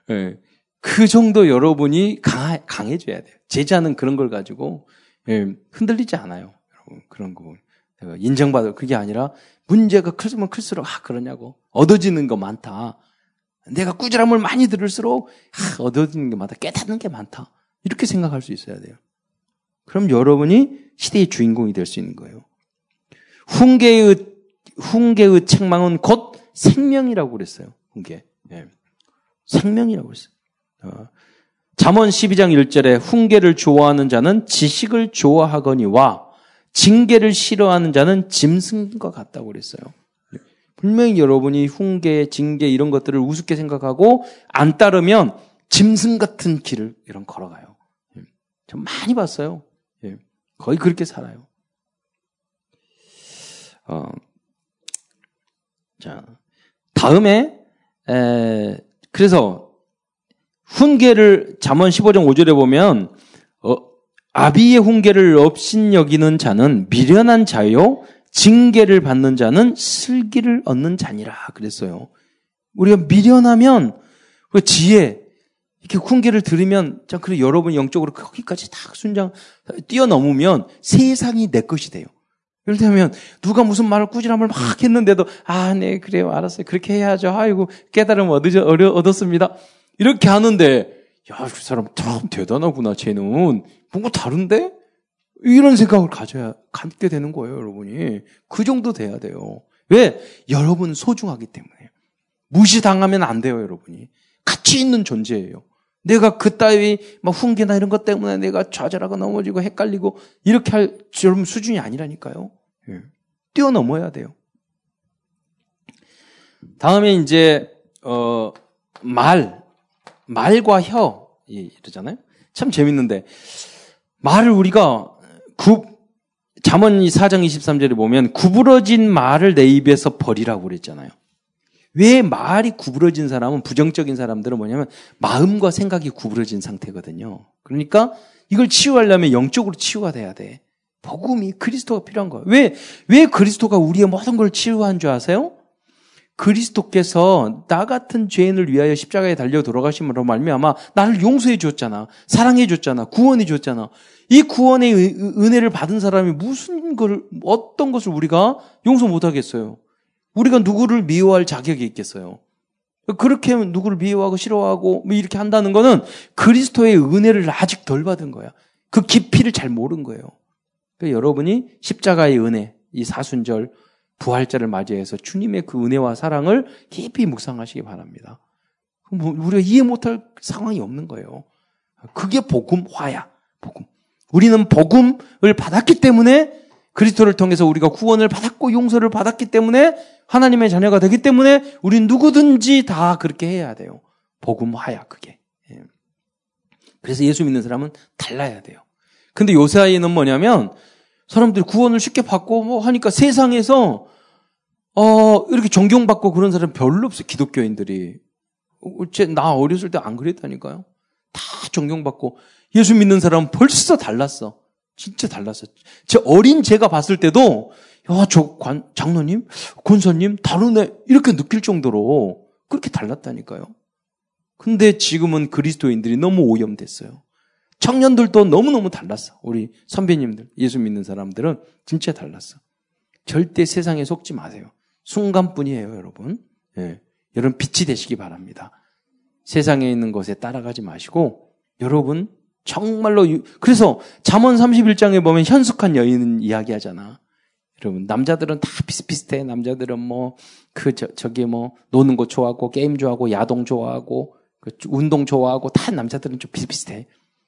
예. 그 정도 여러분이 강하, 강해져야 돼요. 제자는 그런 걸 가지고 예, 흔들리지 않아요. 여러분 그런 거 인정받을 그게 아니라 문제가 클수록 클수록 아 그러냐고 얻어지는 거 많다. 내가 꾸지람을 많이 들을수록 아, 얻어지는 게 많다. 깨닫는 게 많다. 이렇게 생각할 수 있어야 돼요. 그럼 여러분이 시대의 주인공이 될 수 있는 거예요. 훈계의 훈계의 책망은 곧 생명이라고 그랬어요. 훈계. 예. 생명이라고 했어요. 어. 잠언 12장 1절에 훈계를 좋아하는 자는 지식을 좋아하거니와 징계를 싫어하는 자는 짐승과 같다고 그랬어요. 분명히 여러분이 훈계, 징계 이런 것들을 우습게 생각하고 안 따르면 짐승 같은 길을 이런 걸어가요. 예. 전 많이 봤어요. 예. 거의 그렇게 살아요. 어, 자, 다음에 에, 그래서 훈계를 잠언 15장 5절에 보면 어, 아비의 훈계를 없인 여기는 자는 미련한 자요 징계를 받는 자는 슬기를 얻는 자니라 그랬어요. 우리가 미련하면 그 지혜 이렇게 훈계를 들으면 자 그래 여러분 영적으로 거기까지 다 순장 뛰어넘으면 세상이 내 것이 돼요. 예를 들면 누가 무슨 말을 꾸지람을 막 했는데도 아, 네, 그래요. 알았어요. 그렇게 해야죠. 아이고, 깨달음 얻으, 얻었습니다. 이렇게 하는데 야, 그 사람 참 대단하구나. 쟤는 뭔가 다른데? 이런 생각을 가져야 갖게 되는 거예요, 여러분이. 그 정도 돼야 돼요. 왜? 여러분 소중하기 때문에. 무시당하면 안 돼요, 여러분이. 가치 있는 존재예요. 내가 그 따위 막 훈계나 이런 것 때문에 내가 좌절하고 넘어지고 헷갈리고 이렇게 할 여러분 수준이 아니라니까요. 예. 뛰어넘어야 돼요. 다음에 이제 어, 말 말과 혀 이러잖아요. 참 재밌는데 말을 우리가 구 잠언 4장 23절에 보면 구부러진 말을 내 입에서 버리라고 그랬잖아요. 왜 말이 구부러진 사람은 부정적인 사람들은 뭐냐면 마음과 생각이 구부러진 상태거든요. 그러니까 이걸 치유하려면 영적으로 치유가 돼야 돼. 복음이 그리스도가 필요한 거예요. 왜, 왜 그리스도가 우리의 모든 걸 치유한 줄 아세요? 그리스도께서 나 같은 죄인을 위하여 십자가에 달려 돌아가심으로 말미암아 나를 용서해 줬잖아. 사랑해 줬잖아. 구원해 줬잖아. 이 구원의 은혜를 받은 사람이 무슨 걸 어떤 것을 우리가 용서 못 하겠어요. 우리가 누구를 미워할 자격이 있겠어요. 그렇게 누구를 미워하고 싫어하고 뭐 이렇게 한다는 거는 그리스도의 은혜를 아직 덜 받은 거야. 그 깊이를 잘 모른 거예요. 그러니까 여러분이 십자가의 은혜, 이 사순절, 부활절을 맞이해서 주님의 그 은혜와 사랑을 깊이 묵상하시기 바랍니다. 뭐 우리가 이해 못할 상황이 없는 거예요. 그게 복음화야. 복음. 우리는 복음을 받았기 때문에 그리스도를 통해서 우리가 구원을 받았고 용서를 받았기 때문에 하나님의 자녀가 되기 때문에 우린 누구든지 다 그렇게 해야 돼요. 복음화야 그게. 예. 그래서 예수 믿는 사람은 달라야 돼요. 근데 요새 아이는 뭐냐면 사람들이 구원을 쉽게 받고 뭐 하니까 세상에서 어 이렇게 존경받고 그런 사람 별로 없어요. 기독교인들이. 나 어렸을 때 안 그랬다니까요. 다 존경받고 예수 믿는 사람은 벌써 달랐어. 진짜 달랐어요. 제 어린 제가 봤을 때도 야, 저 관, 장로님, 권사님 다르네 이렇게 느낄 정도로 그렇게 달랐다니까요. 근데 지금은 그리스도인들이 너무 오염됐어요. 청년들도 너무너무 달랐어. 우리 선배님들, 예수 믿는 사람들은 진짜 달랐어. 절대 세상에 속지 마세요. 순간뿐이에요, 여러분. 예. 여러분 빛이 되시기 바랍니다. 세상에 있는 것에 따라가지 마시고 여러분 정말로 그래서 잠언 31장에 보면 현숙한 여인 이야기하잖아. 여러분 남자들은 다 비슷비슷해. 남자들은 뭐 그저 저기 뭐 노는 거 좋아하고 게임 좋아하고 야동 좋아하고 그 운동 좋아하고 다 남자들은 좀 비슷비슷해.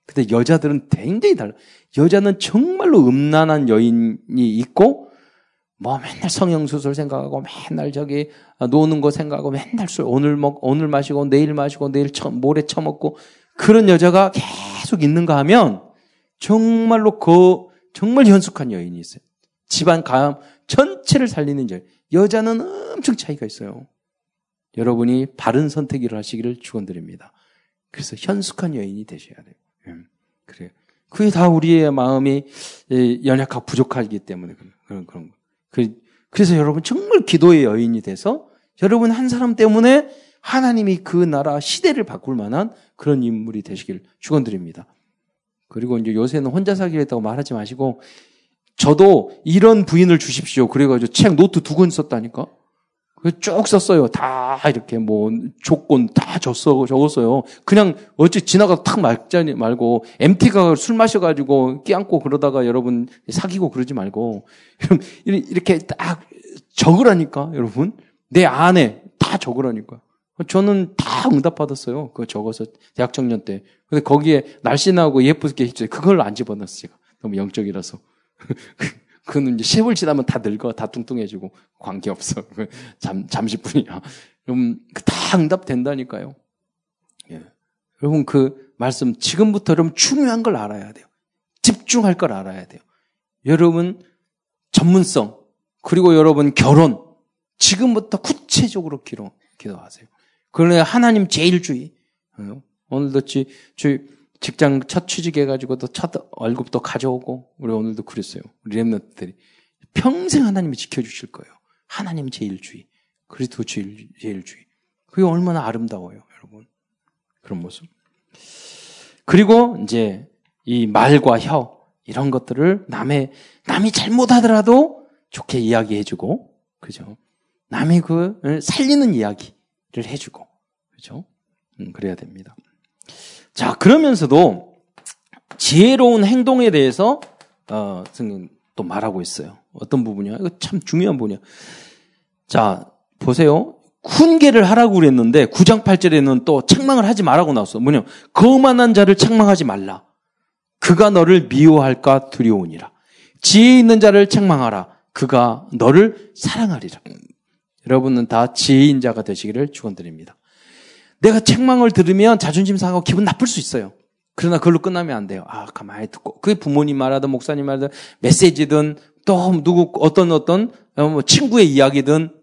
근데 여자들은 굉장히 달라. 여자는 정말로 음란한 여인이 있고 뭐 맨날 성형수술 생각하고 맨날 저기 노는 거 생각하고 맨날 술 오늘 먹 오늘 마시고 내일 마시고 내일 처, 모레 처먹고 그런 여자가 계속 있는가 하면 정말로 그 정말 현숙한 여인이 있어요. 집안 가암 전체를 살리는 여 여자는 엄청 차이가 있어요. 여러분이 바른 선택을 하시기를 축원드립니다. 그래서 현숙한 여인이 되셔야 돼요. 음, 그래요. 그게 다 우리의 마음이 연약하고 부족하기 때문에 그런 그런 거. 그, 그래서 여러분 정말 기도의 여인이 돼서 여러분 한 사람 때문에 하나님이 그 나라 시대를 바꿀 만한 그런 인물이 되시길 축원드립니다. 그리고 이제 요새는 혼자 살기로 했다고 말하지 마시고 저도 이런 부인을 주십시오. 그래가지고 책 노트 두 권 썼다니까. 쭉 썼어요. 다 이렇게 뭐 조건 다 줬어 적었어요. 그냥 어찌 지나가 탁 말자니 말고 MT가 술 마셔가지고 끼안고 그러다가 여러분 사귀고 그러지 말고 이렇게 딱 적으라니까 여러분 내 안에 다 적으라니까. 저는 다 응답 받았어요. 그거 적어서 대학 청년 때. 근데 거기에 날씬하고 예쁘게 했죠. 그걸 안 집어넣었어요. 너무 영적이라서. 그는 이제 10을 지나면 다 늙어, 다 뚱뚱해지고 관계없어. 그 잠, 잠시뿐이야. 그럼 다 응답된다니까요. 예. 여러분 그 말씀 지금부터 여러분 중요한 걸 알아야 돼요. 집중할 걸 알아야 돼요. 여러분 전문성 그리고 여러분 결혼 지금부터 구체적으로 기도, 기도하세요. 그러나 하나님 제일주의 어? 오늘도 지, 주 직장 첫 취직해가지고 또첫 월급도 가져오고 우리 오늘도 그랬어요. 우리 랩너들이 평생 하나님이 지켜주실 거예요. 하나님 제일주의, 그리스도 제일, 제일주의. 그게 얼마나 아름다워요, 여러분. 그런 모습. 그리고 이제 이 말과 혀 이런 것들을 남의 남이 잘못하더라도 좋게 이야기해주고, 그죠? 남이 그 살리는 이야기를 해주고, 그죠? 음, 그래야 됩니다. 자, 그러면서도 지혜로운 행동에 대해서 어, 성경 또 말하고 있어요. 어떤 부분이야? 이거 참 중요한 부분이야. 자, 보세요. 훈계를 하라고 그랬는데 9장 8절에는 또 책망을 하지 말라고 나왔어. 뭐냐? 거만한 자를 책망하지 말라. 그가 너를 미워할까 두려우니라. 지혜 있는 자를 책망하라. 그가 너를 사랑하리라. 여러분은 다 지혜인 자가 되시기를 축원드립니다. 내가 책망을 들으면 자존심 상하고 기분 나쁠 수 있어요. 그러나 그걸로 끝나면 안 돼요. 아, 가만히 듣고. 그게 부모님 말하든 목사님 말하든 메시지든 또 누구 어떤 어떤 어, 뭐 친구의 이야기든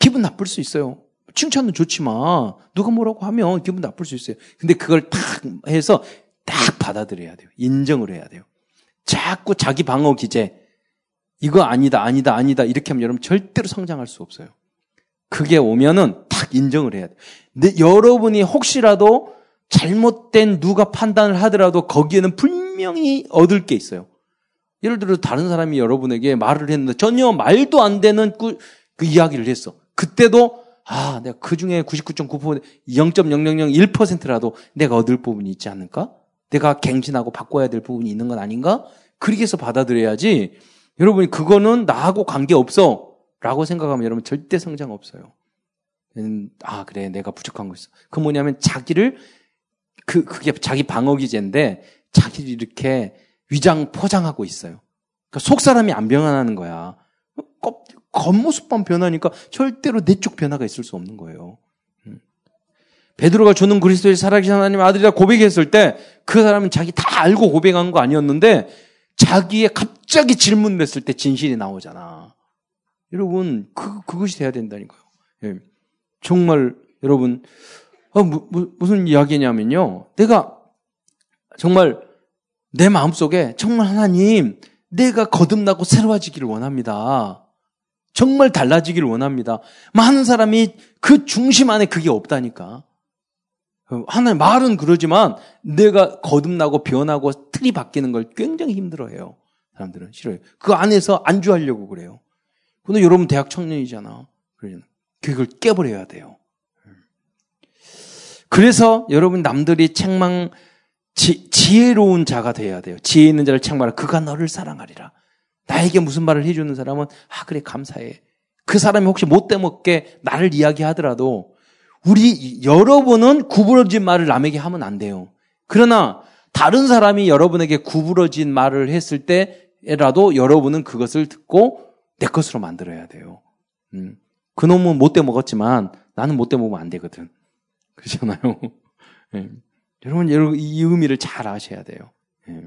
기분 나쁠 수 있어요. 칭찬은 좋지만 누가 뭐라고 하면 기분 나쁠 수 있어요. 근데 그걸 딱 해서 딱 받아들여야 돼요. 인정을 해야 돼요. 자꾸 자기 방어 기제 이거 아니다 아니다 아니다 이렇게 하면 여러분 절대로 성장할 수 없어요. 그게 오면은 딱 인정을 해야 돼요. 근데 여러분이 혹시라도 잘못된 누가 판단을 하더라도 거기에는 분명히 얻을 게 있어요. 예를 들어 다른 사람이 여러분에게 말을 했는데 전혀 말도 안 되는 그, 그 이야기를 했어. 그때도 아, 내가 그 중에 99.9% 0.0001%라도 내가 얻을 부분이 있지 않을까? 내가 갱신하고 바꿔야 될 부분이 있는 건 아닌가? 그렇게 해서 받아들여야지. 여러분이 그거는 나하고 관계 없어. 라고 생각하면 여러분 절대 성장 없어요. 음, 아, 그래. 내가 부족한 거 있어. 그 뭐냐면 자기를, 그, 그게 자기 방어 기제인데 자기를 이렇게 위장 포장하고 있어요. 그러니까 속 사람이 안 변하는 거야. 겉모습만 변하니까 절대로 내 쪽 변화가 있을 수 없는 거예요. 음. 베드로가 주는 그리스도의 살아계신 하나님 아들이라 고백했을 때 그 사람은 자기 다 알고 고백한 거 아니었는데 자기의 갑자기 질문 냈을 때 진실이 나오잖아. 여러분 그 그것이 돼야 된다니까요. 예. 정말 여러분 어, 무, 무슨 이야기냐면요. 내가 정말 내 마음속에 정말 하나님 내가 거듭나고 새로워지기를 원합니다. 정말 달라지기를 원합니다. 많은 사람이 그 중심 안에 그게 없다니까. 하나님 말은 그러지만 내가 거듭나고 변하고 틀이 바뀌는 걸 굉장히 힘들어해요. 사람들은 싫어요. 그 안에서 안주하려고 그래요. 근데 여러분 대학 청년이잖아. 그러잖아. 그걸 깨버려야 돼요. 그래서 여러분 남들이 책망 지, 지혜로운 자가 되어야 돼요. 지혜 있는 자를 책망하라. 그가 너를 사랑하리라. 나에게 무슨 말을 해주는 사람은 아 그래 감사해. 그 사람이 혹시 못돼 먹게 나를 이야기하더라도 우리 여러분은 구부러진 말을 남에게 하면 안 돼요. 그러나 다른 사람이 여러분에게 구부러진 말을 했을 때라도 여러분은 그것을 듣고 내 것으로 만들어야 돼요. 음. 그 놈은 못돼 먹었지만 나는 못돼 먹으면 안 되거든. 그렇잖아요. 예. 여러분, 여러분, 이 의미를 잘 아셔야 돼요. 예.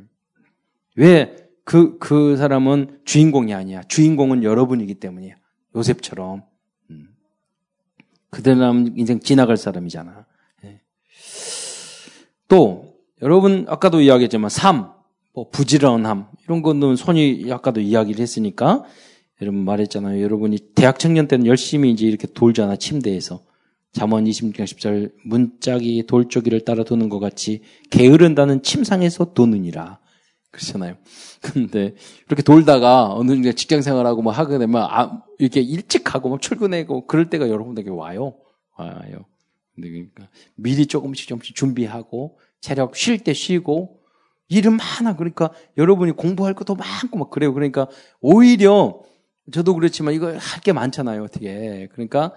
왜, 그, 그 사람은 주인공이 아니야. 주인공은 여러분이기 때문이야. 요셉처럼. 음. 그대람 인생 지나갈 사람이잖아. 예. 또, 여러분, 아까도 이야기했지만, 삶, 뭐, 부지런함, 이런 거는 손이 아까도 이야기를 했으니까, 여러분 말했잖아요. 여러분이 대학 청년 때는 열심히 이제 이렇게 돌잖아, 침대에서. 잠언 26장 10절 문짝이 돌조기를 따라 도는 것 같이 게으른다는 침상에서 도느니라. 그렇잖아요. 근데 이렇게 돌다가 어느 정도 직장 생활하고 뭐 하게 되면 아, 이렇게 일찍 하고 뭐 출근하고 그럴 때가 여러분에게 와요. 와요. 근데 그러니까 미리 조금씩 조금씩 준비하고 체력 쉴 때 쉬고 일은 많아. 그러니까 여러분이 공부할 것도 많고 막 그래요. 그러니까 오히려 저도 그렇지만 이거 할 게 많잖아요. 어떻게. 그러니까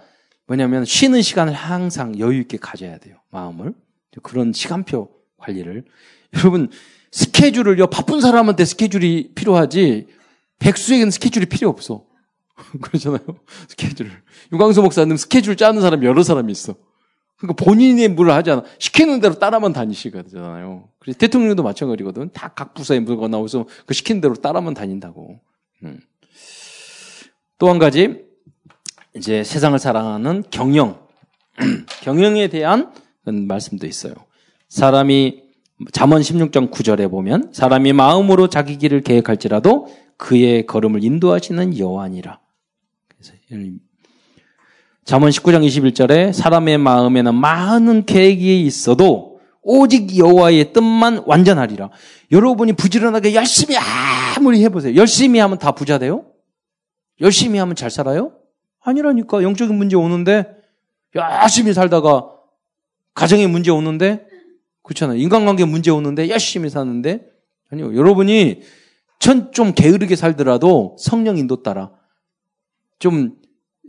뭐냐면 쉬는 시간을 항상 여유 있게 가져야 돼요. 마음을. 그런 시간표 관리를. 여러분, 스케줄을요, 바쁜 사람한테 스케줄이 필요하지, 백수에게는 스케줄이 필요 없어. 그러잖아요. 스케줄을. 유광수 목사님 스케줄 짜는 사람 여러 사람이 있어. 그러니까 본인의 물을 하지 않아. 시키는 대로 따라만 다니시거든요. 그래서 대통령도 마찬가지거든. 다 각 부서에 물건 나오서 그 시키는 대로 따라만 다닌다고. 음. 또 한 가지, 이제 세상을 사랑하는 경영, 경영에 대한 말씀도 있어요. 사람이 잠언 16장 9절에 보면 사람이 마음으로 자기 길을 계획할지라도 그의 걸음을 인도하시는 여호와니라. 그래서 잠언 19장 21절에 사람의 마음에는 많은 계획이 있어도 오직 여호와의 뜻만 완전하리라. 여러분이 부지런하게 열심히 아무리 해보세요. 열심히 하면 다 부자 돼요? 열심히 하면 잘 살아요? 아니라니까. 영적인 문제 오는데, 열심히 살다가, 가정에 문제 오는데, 그렇잖아요. 인간관계 문제 오는데, 열심히 사는데, 아니요. 여러분이 전좀 게으르게 살더라도 성령 인도 따라, 좀,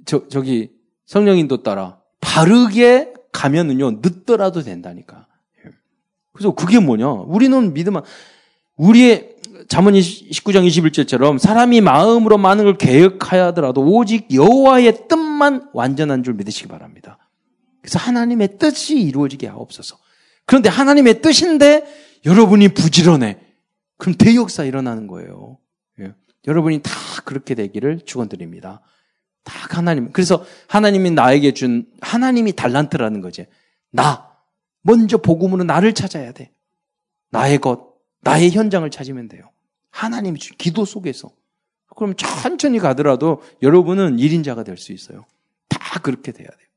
저, 저기, 성령 인도 따라, 바르게 가면은요, 늦더라도 된다니까. 그래서 그게 뭐냐? 우리는 믿으면, 우리의 잠언 19장 21절처럼 사람이 마음으로 많은 걸 계획하여더라도 오직 여호와의 뜻만 완전한 줄 믿으시기 바랍니다. 그래서 하나님의 뜻이 이루어지게 하옵소서. 그런데 하나님의 뜻인데 여러분이 부지런해. 그럼 대역사 일어나는 거예요. 예. 여러분이 다 그렇게 되기를 축원드립니다. 다 하나님. 그래서 하나님이 나에게 준 하나님이 달란트라는 거지. 나 먼저 복음으로 나를 찾아야 돼. 나의 것, 나의 현장을 찾으면 돼요. 하나님이 주 기도 속에서. 그럼 천천히 가더라도 여러분은 1인자가 될 수 있어요. 다 그렇게 돼야 돼요.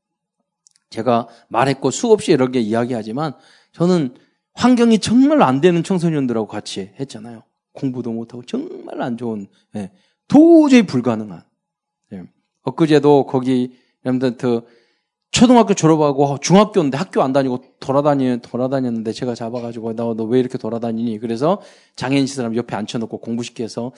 제가 말했고 수없이 여러 개 이야기하지만 저는 환경이 정말 안 되는 청소년들하고 같이 했잖아요. 공부도 못하고 정말 안 좋은, 예, 도저히 불가능한. 예. 엊그제도 거기 렘던트 초등학교 졸업하고 중학교인데 학교 안 다니고 돌아다니, 돌아다녔는데 제가 잡아가지고 너, 너왜 이렇게 돌아다니니? 그래서 장애인 시사람 옆에 앉혀놓고 공부시켜서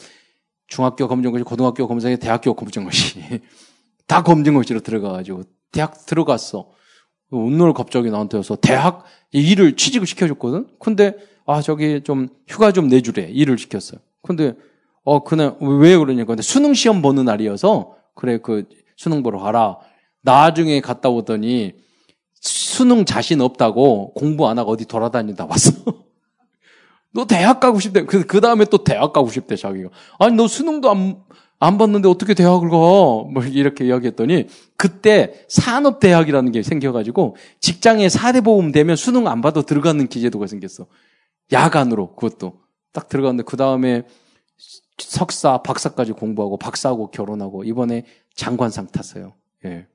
중학교 검정고시, 고등학교 검정고시, 대학교 검정고시. 다 검정고시로 들어가가지고 대학 들어갔어. 오늘 갑자기 나한테 와서 대학 일을 취직을 시켜줬거든? 근데, 아, 저기 좀 휴가 좀 내주래. 일을 시켰어요. 근데, 어, 그날, 왜 그러냐고. 근데 수능 시험 보는 날이어서, 그래, 그, 수능 보러 가라. 나중에 갔다 오더니 수능 자신 없다고 공부 안 하고 어디 돌아다니다 왔어. 너 대학 가고 싶대. 그, 그 다음에 또 대학 가고 싶대, 자기가. 아니, 너 수능도 안, 안 봤는데 어떻게 대학을 가? 뭐, 이렇게 이야기했더니, 그때 산업대학이라는 게 생겨가지고, 직장에 사대보험 되면 수능 안 봐도 들어가는 기제도가 생겼어. 야간으로, 그것도. 딱 들어갔는데, 그 다음에 석사, 박사까지 공부하고, 박사하고 결혼하고, 이번에 장관상 탔어요. 예.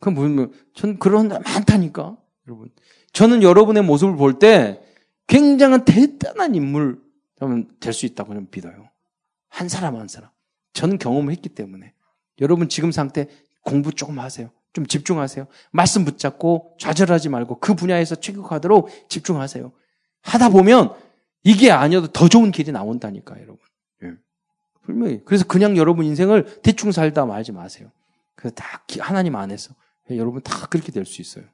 그 무슨 전 그런 데 많다니까 여러분. 저는 여러분의 모습을 볼 때 굉장한 대단한 인물 될 수 있다고 저는 믿어요. 한 사람 한 사람. 저는 경험을 했기 때문에 여러분 지금 상태 공부 조금 하세요. 좀 집중하세요. 말씀 붙잡고 좌절하지 말고 그 분야에서 취급하도록 집중하세요. 하다 보면 이게 아니어도 더 좋은 길이 나온다니까, 여러분. 예. 분명히. 그래서 그냥 여러분 인생을 대충 살다 말지 마세요. 그래서 다 하나님 안에서. 여러분 다 그렇게 될 수 있어요.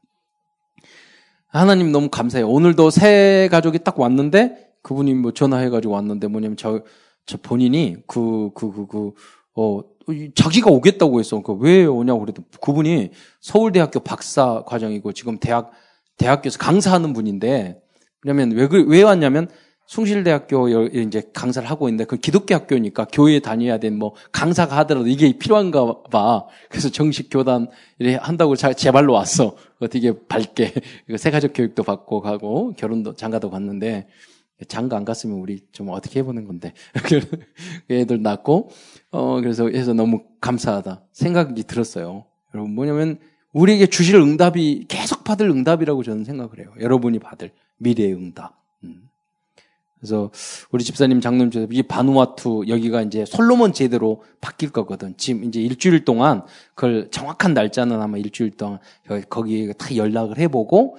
하나님 너무 감사해요. 오늘도 새 가족이 딱 왔는데 그분이 뭐 전화해가지고 왔는데 뭐냐면 저, 저 본인이 그, 그, 그, 그, 어, 자기가 오겠다고 했어. 그왜 오냐고 그래도 그분이 서울대학교 박사 과정이고 지금 대학, 대학교에서 강사하는 분인데 왜냐면 왜, 왜 왔냐면 숭실대학교 이제 강사를 하고 있는데 그 기독교 학교니까 교회에 다녀야 되는 뭐 강사가 하더라도 이게 필요한가 봐. 그래서 정식 교단 이래 한다고 제 발로 왔어. 되게 밝게 세가족 교육도 받고 가고 결혼도 장가도 갔는데 장가 안 갔으면 우리 좀 어떻게 해보는 건데 애들 낳고 어 그래서 해서 너무 감사하다 생각이 들었어요. 여러분 뭐냐면 우리에게 주실 응답이 계속 받을 응답이라고 저는 생각을 해요. 여러분이 받을 미래의 응답. 그래서 우리 집사님 장로님께서 이 바누아투 여기가 이제 솔로몬 제대로 바뀔 거거든. 지금 이제 일주일 동안 그걸 정확한 날짜는 아마 일주일 동안 거기 다 연락을 해보고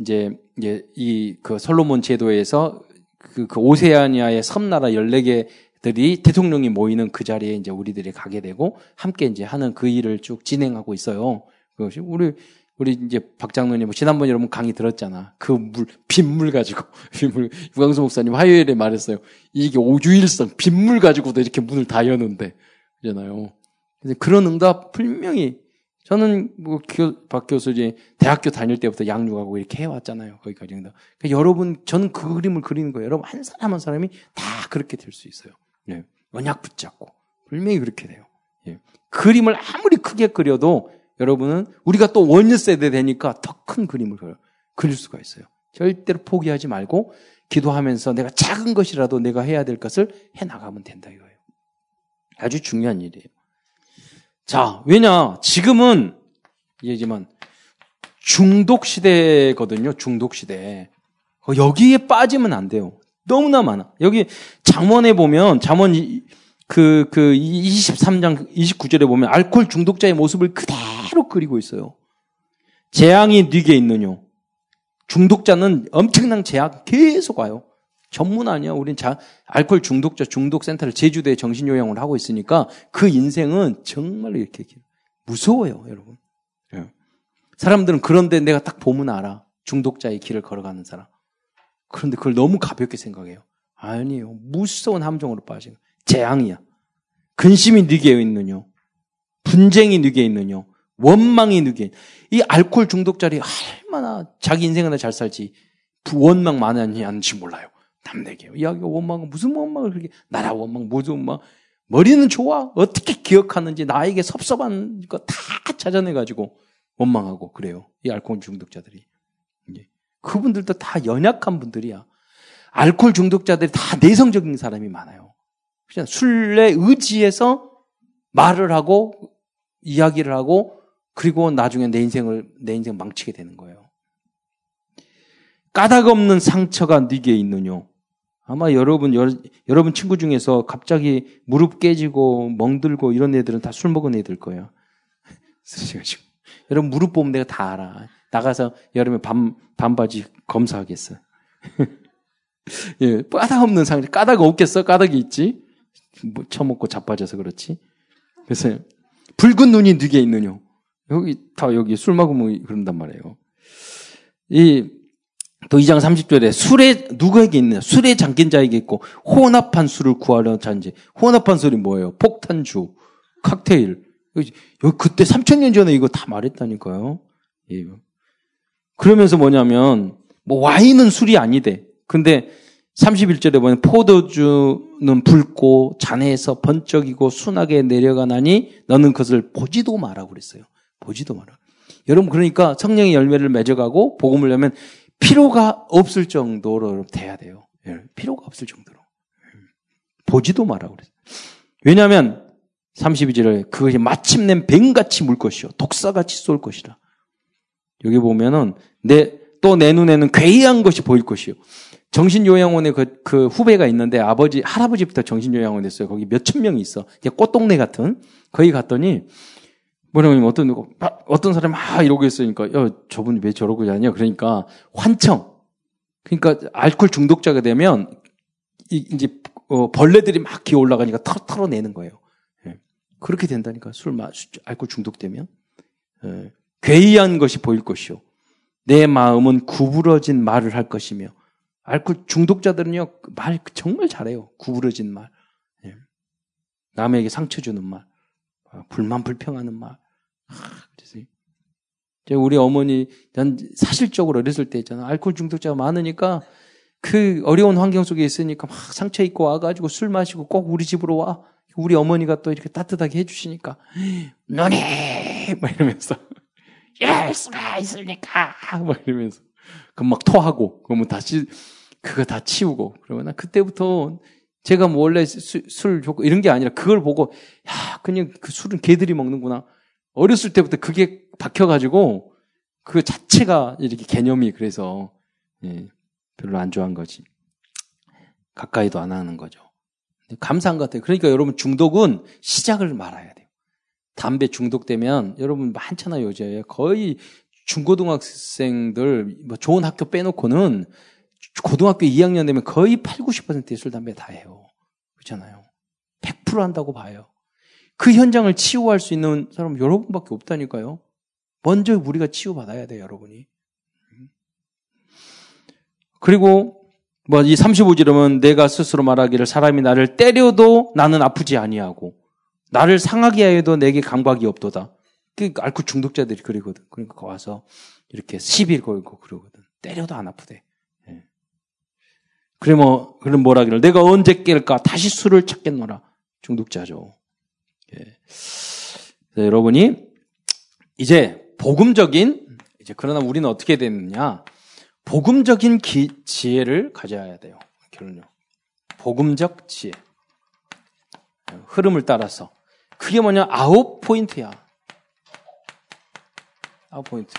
이제 이제 이 그 솔로몬 제도에서 그, 그 오세아니아의 섬나라 14개 들이 대통령이 모이는 그 자리에 이제 우리들이 가게 되고 함께 이제 하는 그 일을 쭉 진행하고 있어요. 그것이 우리 우리 이제 박 장로님, 뭐 지난번 여러분 강의 들었잖아. 그 물, 빗물 가지고, 빗물, 유광수 목사님 화요일에 말했어요. 이게 오주일성, 빗물 가지고도 이렇게 문을 다 여는데. 그잖아요. 그런 응답 분명히, 저는 뭐, 교, 박 교수 이제 대학교 다닐 때부터 양육하고 이렇게 해왔잖아요. 거기까지 응답. 그러니까 여러분, 저는 그 그림을 그리는 거예요. 여러분, 한 사람 한 사람이 다 그렇게 될 수 있어요. 예. 언약 붙잡고. 분명히 그렇게 돼요. 예. 그림을 아무리 크게 그려도 여러분은 우리가 또 원년 세대 되니까 더 큰 그림을 그릴 수가 있어요. 절대로 포기하지 말고 기도하면서 내가 작은 것이라도 내가 해야 될 것을 해 나가면 된다 이거예요. 아주 중요한 일이에요. 자, 왜냐? 지금은 얘지만 중독 시대거든요. 중독 시대. 어, 여기에 빠지면 안 돼요. 너무나 많아. 여기 잠원에 보면 잠원 그, 그 23장 29절에 보면 알코올 중독자의 모습을 그대로 그리고 있어요. 재앙이 네게 있느뇨. 중독자는 엄청난 재앙 계속 와요. 전문 아니야. 우린 자, 알코올 중독자 중독센터를 제주도에 정신요양을 하고 있으니까 그 인생은 정말로 이렇게 무서워요, 여러분. 예. 사람들은 그런데 내가 딱 보면 알아. 중독자의 길을 걸어가는 사람. 그런데 그걸 너무 가볍게 생각해요. 아니에요. 무서운 함정으로 빠지는 재앙이야. 근심이 네게 있느냐? 분쟁이 네게 있느냐? 원망이 네게 이 알코올 중독자리 얼마나 자기 인생을 잘 살지 원망 많았니 않는지 몰라요. 남에게 이야기가 원망은 무슨 원망을 그렇게 나라 원망 무슨 원망 머리는 좋아 어떻게 기억하는지 나에게 섭섭한 거 다 찾아내 가지고 원망하고 그래요. 이 알코올 중독자들이 그분들도 다 연약한 분들이야. 알코올 중독자들이 다 내성적인 사람이 많아요. 그냥 술에 의지해서 말을 하고 이야기를 하고 그리고 나중에 내 인생을 내 인생 망치게 되는 거예요. 까닭 없는 상처가 네게 있느냐? 아마 여러분 여, 러분 친구 중에서 갑자기 무릎 깨지고 멍들고 이런 애들은 다 술 먹은 애들 거예요. 여러분 무릎 보면 내가 다 알아. 나가서 여름에 밤 반바지 검사하겠어. 예, 까닭 없는 상처. 까닭 없겠어? 까닭이 있지. 뭐 처먹고 자빠져서 그렇지. 그래서 붉은 눈이 네게 있느냐? 여기 다 여기 술 먹으면 그런단 말이에요. 이 또 2장 30절에 술에 누구에게 있느냐? 술에 잠긴 자에게 있고 혼합한 술을 구하려 잔지. 혼합한 술이 뭐예요? 폭탄주, 칵테일. 여기 그때 3천 년 전에 이거 다 말했다니까요. 예. 그러면서 뭐냐면 뭐 와인은 술이 아니대. 근데 31절에 보면 포도주는 붉고 잔해에서 번쩍이고 순하게 내려가나니 너는 그것을 보지도 마라 그랬어요. 보지도 마라. 여러분 그러니까 성령의 열매를 맺어가고 복음을 내면 필요가 없을 정도로 돼야 돼요. 예, 필요가 없을 정도로. 보지도 마라 그랬어요. 왜냐하면 32절에 그것이 마침내 뱀같이 물 것이요 독사같이 쏠 것이라. 여기 보면은 내 또 내 눈에는 괴이한 것이 보일 것이요. 정신요양원에 그, 그 후배가 있는데 아버지, 할아버지부터 정신요양원 에 있어요. 거기 몇 천 명이 있어. 꽃동네 같은. 거기 갔더니 뭐냐면 어떤 어떤 사람이 막 이러고 있으니까 야 저분이 왜 저러고 자냐 그러니까 환청 그러니까 알코올 중독자가 되면 이, 이제 어, 벌레들이 막 기어 올라가니까 털, 털어내는 거예요. 예. 그렇게 된다니까 술 마, 알코올 중독되면 예. 괴이한 것이 보일 것이요. 내 마음은 구부러진 말을 할 것이며 알코올 중독자들은요 말 정말 잘해요. 구부러진 말, 예. 남에게 상처 주는 말, 어, 불만 불평하는 말. 그래서 우리 어머니 난 사실적으로 어렸을 때 있잖아. 알코올 중독자가 많으니까 그 어려운 환경 속에 있으니까 막 상처 입고 와가지고 술 마시고 꼭 우리 집으로 와. 우리 어머니가 또 이렇게 따뜻하게 해주시니까 너네 막 이러면서. 예 수가 있으니까! 막 이러면서. 그럼 막 토하고. 그러면 다시 그거 다 치우고. 그러면 그때부터 제가 뭐 원래 수, 술 좋고 이런 게 아니라 그걸 보고 야 그냥 그 술은 개들이 먹는구나. 어렸을 때부터 그게 박혀가지고 그 자체가 이렇게 개념이 그래서 예, 별로 안 좋아한 거지. 가까이도 안 하는 거죠. 감사한 것 같아요. 그러니까 여러분 중독은 시작을 말아야 돼요. 담배 중독되면 여러분 많잖아요 요새 거의 중고등학생들 뭐 좋은 학교 빼놓고는 고등학교 2학년 되면 거의 8, 90%의 술, 담배 다 해요. 그렇잖아요. 100% 한다고 봐요. 그 현장을 치유할 수 있는 사람은 여러분밖에 없다니까요. 먼저 우리가 치유받아야 돼요, 여러분이. 그리고 뭐 이 35절은 내가 스스로 말하기를 사람이 나를 때려도 나는 아프지 아니하고 나를 상하게 하여도 내게 감각이 없도다. 그 알코올 중독자들이 그러거든. 그러니까 와서 이렇게 시비 걸고 그러거든. 때려도 안 아프대. 뭐 그럼 뭐라 그래? 내가 언제 깰까? 다시 술을 찾겠노라. 중독자죠. 예. 여러분이 이제 복음적인 이제 그러나 우리는 어떻게 되느냐? 복음적인 기, 지혜를 가져야 돼요. 결론요. 복음적 지혜. 흐름을 따라서. 그게 뭐냐? 아홉 포인트야. 아홉 포인트.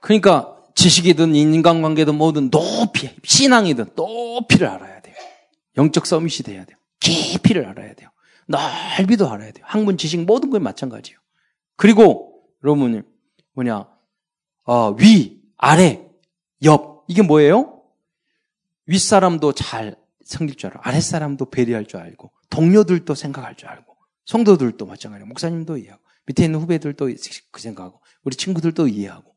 그러니까 지식이든 인간관계든 뭐든 높이, 신앙이든 높이를 알아야 돼요. 영적 서밋이 돼야 돼요. 깊이를 알아야 돼요. 넓이도 알아야 돼요. 학문, 지식 모든 거에 마찬가지예요. 그리고 여러분 뭐냐 어, 위, 아래, 옆 이게 뭐예요? 윗사람도 잘 섬길 줄 알고 아랫사람도 배려할 줄 알고 동료들도 생각할 줄 알고 성도들도 마찬가지로 목사님도 이해하고 밑에 있는 후배들도 그 생각하고 우리 친구들도 이해하고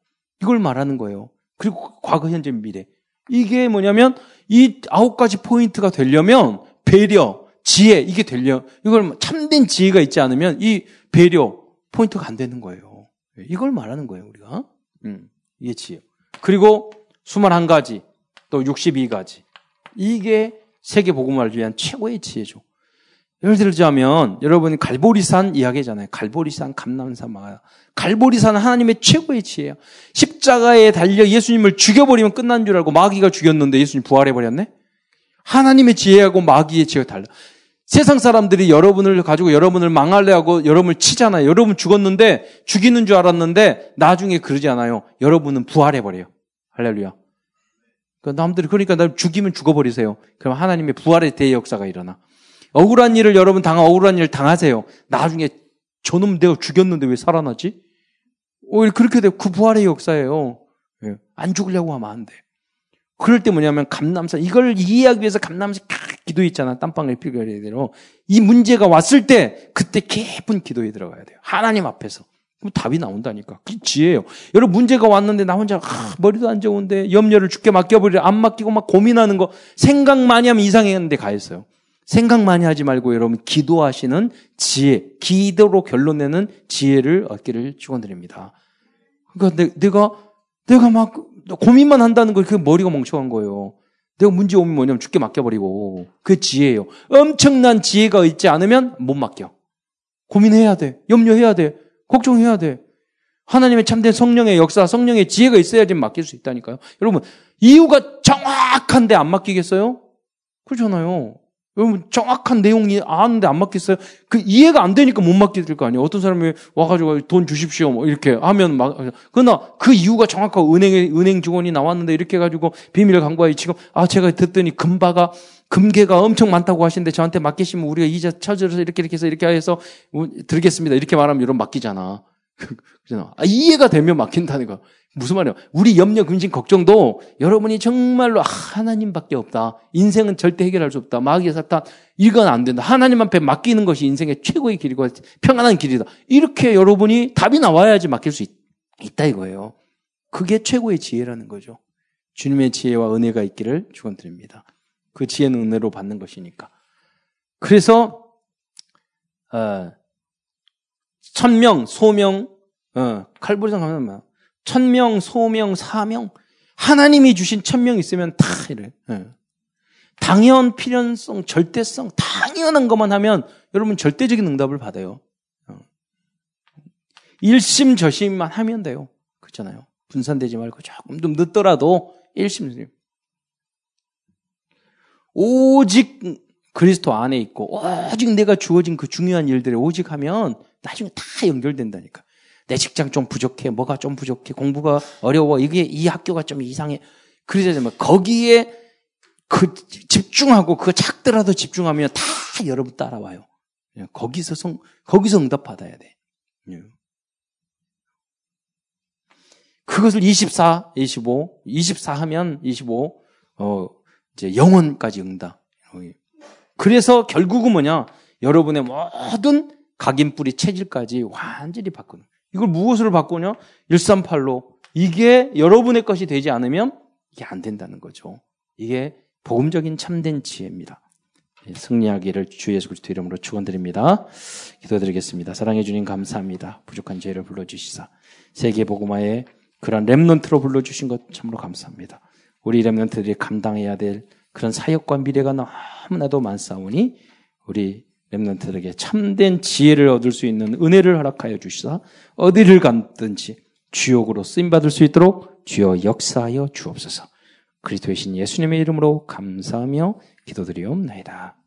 이걸 말하는 거예요. 그리고 과거, 현재, 미래. 이게 뭐냐면 이 아홉 가지 포인트가 되려면 배려, 지혜 이게 되려 이걸 참된 지혜가 있지 않으면 이 배려 포인트가 안 되는 거예요. 이걸 말하는 거예요 우리가. 음, 이게 지혜. 그리고 21가지 또 62가지 이게 세계 복음화를 위한 최고의 지혜죠. 예를 들자면 여러분이 갈보리산 이야기잖아요. 갈보리산, 감남산, 막 갈보리산은 하나님의 최고의 지혜예요. 십자가에 달려 예수님을 죽여버리면 끝난 줄 알고 마귀가 죽였는데 예수님 부활해버렸네? 하나님의 지혜하고 마귀의 지혜가 달라. 세상 사람들이 여러분을 가지고 여러분을 망할래 하고 여러분을 치잖아요. 여러분 죽었는데 죽이는 줄 알았는데 나중에 그러지 않아요. 여러분은 부활해버려요. 할렐루야. 그 남들이 그러니까 날 죽이면 죽어버리세요. 그럼 하나님의 부활의 대역사가 일어나. 억울한 일을 여러분 당한 억울한 일을 당하세요. 나중에 저놈 내가 죽였는데 왜 살아나지? 오히려 그렇게 돼요. 그 부활의 역사예요. 예. 안 죽으려고 하면 안 돼. 그럴 때 뭐냐면 감남산 이걸 이해하기 위해서 감남산 기도했잖아. 땀방울 필요해야 되로 이 문제가 왔을 때 그때 깊은 기도에 들어가야 돼요. 하나님 앞에서. 그럼 답이 나온다니까. 그 지혜예요. 여러분 문제가 왔는데 나 혼자 아, 머리도 안 좋은데 염려를 죽게 맡겨버리려 안 맡기고 막 고민하는 거 생각 많이 하면 이상했는데 가 있어요. 생각 많이 하지 말고 여러분 기도하시는 지혜, 기도로 결론 내는 지혜를 얻기를 축원드립니다. 그러니까 내, 가 내가 막 고민만 한다는 거 그게 머리가 멍청한 거예요. 내가 문제 오면 뭐냐면 죽게 맡겨버리고 그 지혜예요. 엄청난 지혜가 있지 않으면 못 맡겨. 고민해야 돼. 염려해야 돼. 걱정해야 돼. 하나님의 참된 성령의 역사, 성령의 지혜가 있어야지 맡길 수 있다니까요. 여러분, 이유가 정확한데 안 맡기겠어요? 그렇잖아요. 여러분 정확한 내용이 아는데 안 맡겠어요? 그 이해가 안 되니까 못 맡게 될 거 아니에요. 어떤 사람이 와가지고 돈 주십시오 뭐 이렇게 하면 막 그러나 그 이유가 정확하고 은행에 은행 직원이 나왔는데 이렇게 해가지고 비밀 강구하에 지금 아 제가 듣더니 금바가 금괴가 엄청 많다고 하시는데 저한테 맡기시면 우리가 이자 찾아서 이렇게 이렇게 해서 이렇게 해서 드리겠습니다. 이렇게 말하면 이런 맡기잖아. 그잖아. 아, 이해가 되면 맡긴다는 거. 무슨 말이야? 우리 염려, 근심, 걱정도 여러분이 정말로 아, 하나님밖에 없다. 인생은 절대 해결할 수 없다. 마귀의 사탄 이건 안 된다. 하나님 앞에 맡기는 것이 인생의 최고의 길이고 평안한 길이다. 이렇게 여러분이 답이 나와야지 맡길 수 있, 있다 이거예요. 그게 최고의 지혜라는 거죠. 주님의 지혜와 은혜가 있기를 축원드립니다. 그 지혜는 은혜로 받는 것이니까. 그래서 어, 천명, 소명, 어, 칼부리상 하면 천명, 소명, 사명 하나님이 주신 천명 있으면 다 이래. 예. 당연, 필연성, 절대성, 당연한 것만 하면 여러분 절대적인 응답을 받아요. 어. 일심저심만 하면 돼요. 그렇잖아요. 분산되지 말고 조금 좀 늦더라도 일심저심. 오직 그리스도 안에 있고 오직 내가 주어진 그 중요한 일들에 오직 하면 나중에 다 연결된다니까. 내 직장 좀 부족해, 뭐가 좀 부족해, 공부가 어려워, 이게 이 학교가 좀 이상해. 그러자면 거기에 그 집중하고 그거 작더라도 집중하면 다 여러분 따라와요. 거기서 성, 거기서 응답 받아야 돼. 예. 그것을 24, 25, 24 하면 25, 어, 이제 영혼까지 응답. 그래서 결국은 뭐냐? 여러분의 모든 각인 뿌리 체질까지 완전히 바꾸는. 이걸 무엇으로 바꾸냐? 138로. 이게 여러분의 것이 되지 않으면 이게 안 된다는 거죠. 이게 복음적인 참된 지혜입니다. 예, 승리하기를 주 예수 그리스도 이름으로 축원드립니다. 기도드리겠습니다. 사랑해 주님 감사합니다. 부족한 죄를 불러주시사 세계 복음화에 그런 렘넌트로 불러주신 것 참으로 감사합니다. 우리 렘넌트들이 감당해야 될 그런 사역과 미래가 너무나도 많사오니 우리 렘넌트들에게 참된 지혜를 얻을 수 있는 은혜를 허락하여 주시사 어디를 갔든지 주역으로 쓰임 받을 수 있도록 주여 역사하여 주옵소서. 그리스도의 신 예수님의 이름으로 감사하며 기도드리옵나이다.